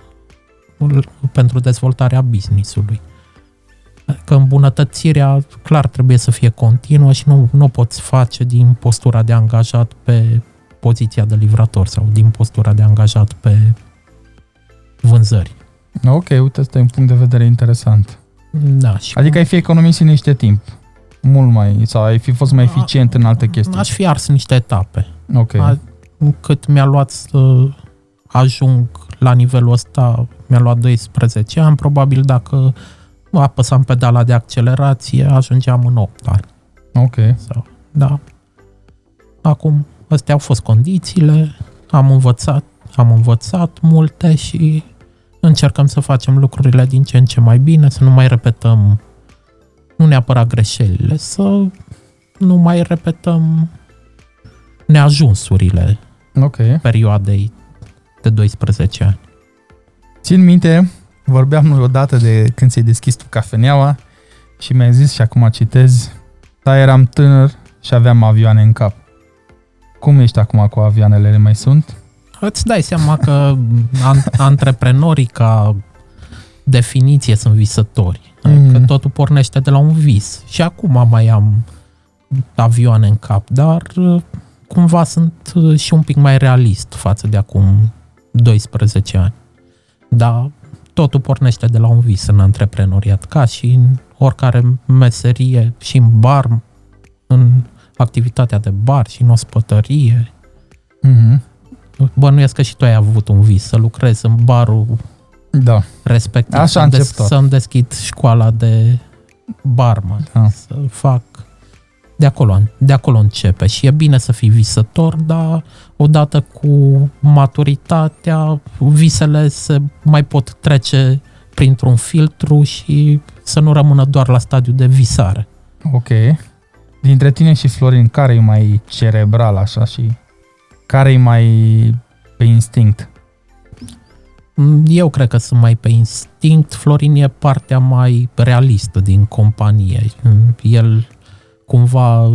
pentru dezvoltarea business-ului. Că îmbunătățirea clar trebuie să fie continuă și nu, nu o poți face din postura de angajat pe poziția de livrator sau din postura de angajat pe vânzări. Ok, uite, ăsta e un punct de vedere interesant. Da, și Adică ai fi economisit niște timp. Mult mai, sau ai fi fost mai eficient în alte chestii. aș fi ars niște etape. Ok. A, cât mi-a luat să ajung la nivelul ăsta, mi-a luat 12 ani, probabil dacă apăsam pedala de accelerație, ajungeam în 8 ani. Ok. Sau, da. Acum, astea au fost condițiile, am învățat, am învățat multe și încercăm să facem lucrurile din ce în ce mai bine, să nu mai repetăm, nu neapărat greșelile, să nu mai repetăm neajunsurile Ok. perioadei de 12 ani. Țin minte, vorbeam noi odată de când ți-ai deschis tu cafeneaua și mi-ai zis și acum citez, da, eram tânăr și aveam avioane în cap. Cum ești acum cu avioanele? Le mai sunt? Îți dai seama că an- antreprenorii ca definiție sunt visători. Adică Mhm. totul pornește de la un vis. Și acum mai am avioane în cap, dar uh, cumva sunt uh, și un pic mai realist față de acum 12 ani. Dar totul pornește de la un vis în antreprenoriat, ca și în oricare meserie, și în bar, în activitatea de bar și în ospătărie. Mhm. Bănuiesc că și tu ai avut un vis, să lucrezi în barul Da. respectiv. Așa să-mi, încep tot. să-mi deschid școala de barman, Da. să fac... De acolo, de acolo începe și e bine să fii visător, dar odată cu maturitatea, visele se mai pot trece printr-un filtru și să nu rămână doar la stadiu de visare. Ok. Dintre tine și Florin, care e mai cerebral așa și care e mai pe instinct? Mm, Eu cred că sunt mai pe instinct. Florin e partea mai realistă din companie. Mm, El cumva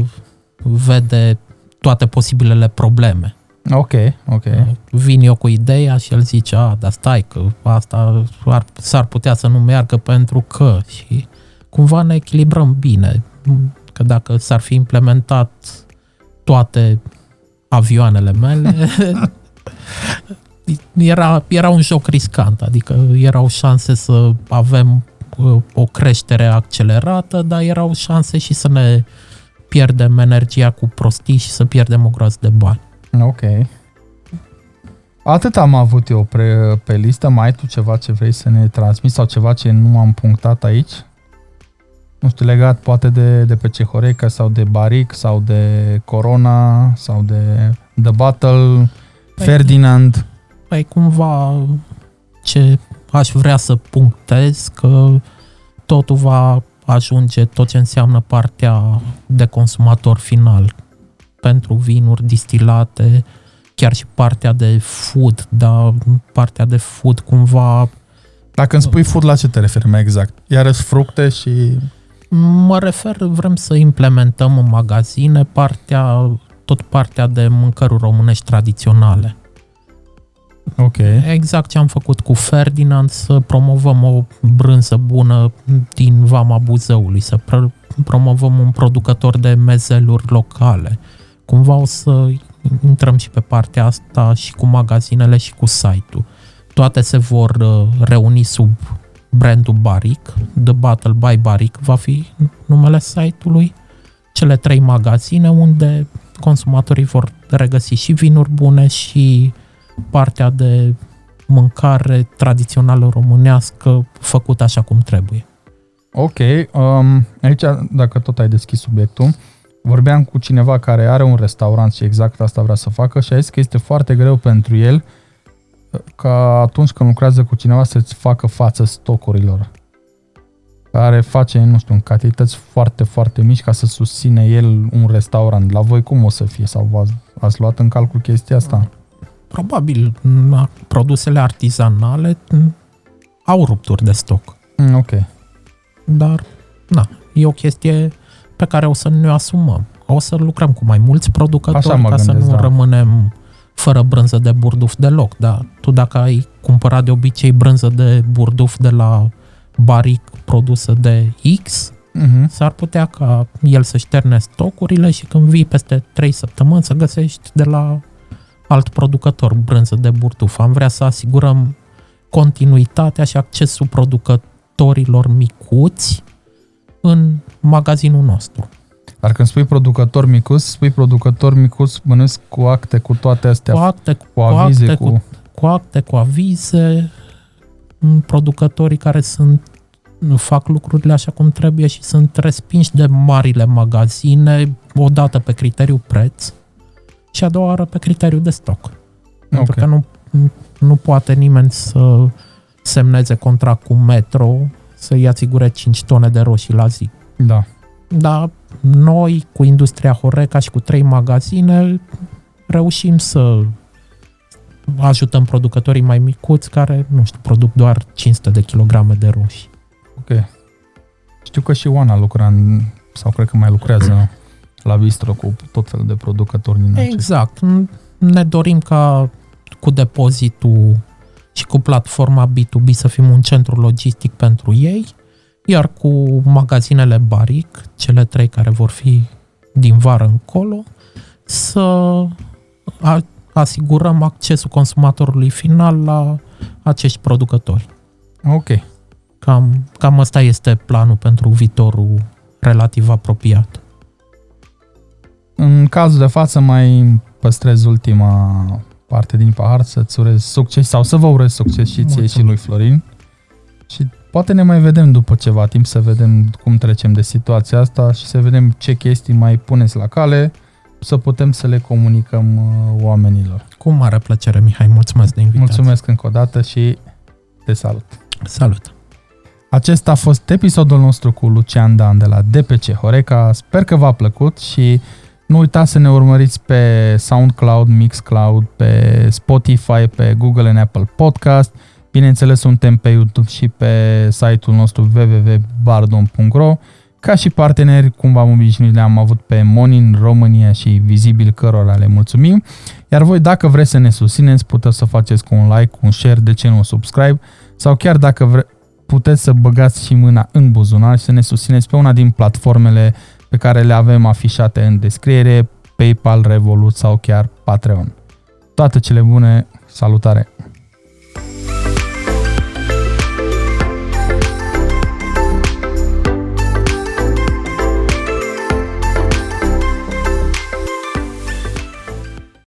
vede toate posibilele probleme. Ok, ok. Vin eu cu ideea și el zice, a, dar stai că asta ar, s-ar putea să nu meargă pentru că și cumva ne echilibrăm bine. Că dacă s-ar fi implementat toate avioanele mele, era, era un joc riscant, adică erau șanse să avem uh, o creștere accelerată, dar erau șanse și să ne pierdem energia cu prostii și să pierdem o groază de bani. Ok. Atât am avut eu pe, pe listă. Mai ai tu ceva ce vrei să ne transmiți sau ceva ce nu am punctat aici? Nu știu, legat poate de, de pe Cehoreca sau de Baric sau de Corona sau de The Battle, Păi- Ferdinand. Păi cumva ce aș vrea să punctez că totul va ajunge tot ce înseamnă partea de consumator final pentru vinuri distilate, chiar și partea de food, dar partea de food cumva Dacă îmi spui food, la ce te referi mai exact? Iarăși fructe și... Mă refer, vrem să implementăm în magazine partea, tot partea de mâncăruri românești tradiționale. Ok. Exact ce am făcut cu Ferdinand, să promovăm o brânză bună din Vama Buzăului, să pr- promovăm un producător de mezeluri locale. Cumva o să intrăm și pe partea asta și cu magazinele și cu site-ul. Toate se vor uh, reuni sub brandul Baric, The Battle by Baric va fi numele site-ului, cele trei magazine unde consumatorii vor regăsi și vinuri bune și partea de mâncare tradițională românească făcută așa cum trebuie. Ok. Um, aici, dacă tot ai deschis subiectul, vorbeam cu cineva care are un restaurant și exact asta vrea să facă și a zis că este foarte greu pentru el ca atunci când lucrează cu cineva să-ți facă față stocurilor care face, nu știu, în cantități foarte, foarte mici ca să susține el un restaurant. La voi cum o să fie? Sau v-ați, ați luat în calcul chestia asta? Probabil na, produsele artizanale m, au rupturi de stoc, Mm, ok. dar na, e o chestie pe care o să ne o asumăm. O să lucrăm cu mai mulți producători Așa mă ca să gândesc, nu da. rămânem fără brânză de burduf deloc, dar tu dacă ai cumpărat de obicei brânză de burduf de la baric produsă de X, Mm-hmm. s-ar putea ca el să-și terne stocurile și când vii peste 3 săptămâni să găsești de la alt producător brânză de burduf. Am vrea să asigurăm continuitatea și accesul producătorilor micuți în magazinul nostru. Dar când spui producător micus, spui producător micus bănesc cu acte, cu toate astea, Cu acte, cu, cu avize, acte, cu... cu, cu acte, cu avize, m, producătorii care sunt nu fac lucrurile așa cum trebuie și sunt respinși de marile magazine, odată pe criteriu preț și a doua oară pe criteriu de stoc. Pentru Ok. că nu, nu poate nimeni să semneze contract cu Metro să-i asigure 5 tone de roșii la zi. Da. Dar noi, cu industria Horeca și cu trei magazine, reușim să ajutăm producătorii mai micuți care, nu știu, produc doar 500 de kilograme de roșii. Ok. Știu că și Oana lucra în, sau cred că mai lucrează la Bistro cu tot felul de producători din acest. Exact. Ne dorim ca cu depozitul și cu platforma B2B să fim un centru logistic pentru ei, iar cu magazinele Baric, cele trei care vor fi din vară încolo, să a- asigurăm accesul consumatorului final la acești producători. Ok. Cam, cam asta este planul pentru viitorul relativ apropiat. În cazul de față mai păstrez ultima parte din pahar să-ți urez succes sau să vă urez succes și ție Mulțumesc. și lui Florin. Și poate ne mai vedem după ceva timp să vedem cum trecem de situația asta și să vedem ce chestii mai puneți la cale să putem să le comunicăm uh, oamenilor. Cu mare plăcere, Mihai, mulțumesc de invitație. Mulțumesc încă o dată și te salut! Salut! Acesta a fost episodul nostru cu Lucian Dan de la DPC Horeca. Sper că v-a plăcut și nu uitați să ne urmăriți pe SoundCloud, Mixcloud, pe Spotify, pe Google and Apple Podcast. Bineînțeles, suntem pe YouTube și pe site-ul nostru www.bardon.ro ca și parteneri, cum v-am obișnuit, le-am avut pe Monin România și Vizibil, cărora le mulțumim. Iar voi, dacă vreți să ne susțineți, puteți să faceți cu un like, cu un share, de ce nu un subscribe, sau chiar dacă vre- puteți să băgați și mâna în buzunar și să ne susțineți pe una din platformele pe care le avem afișate în descriere, PayPal, Revolut sau chiar Patreon. Toate cele bune, salutare!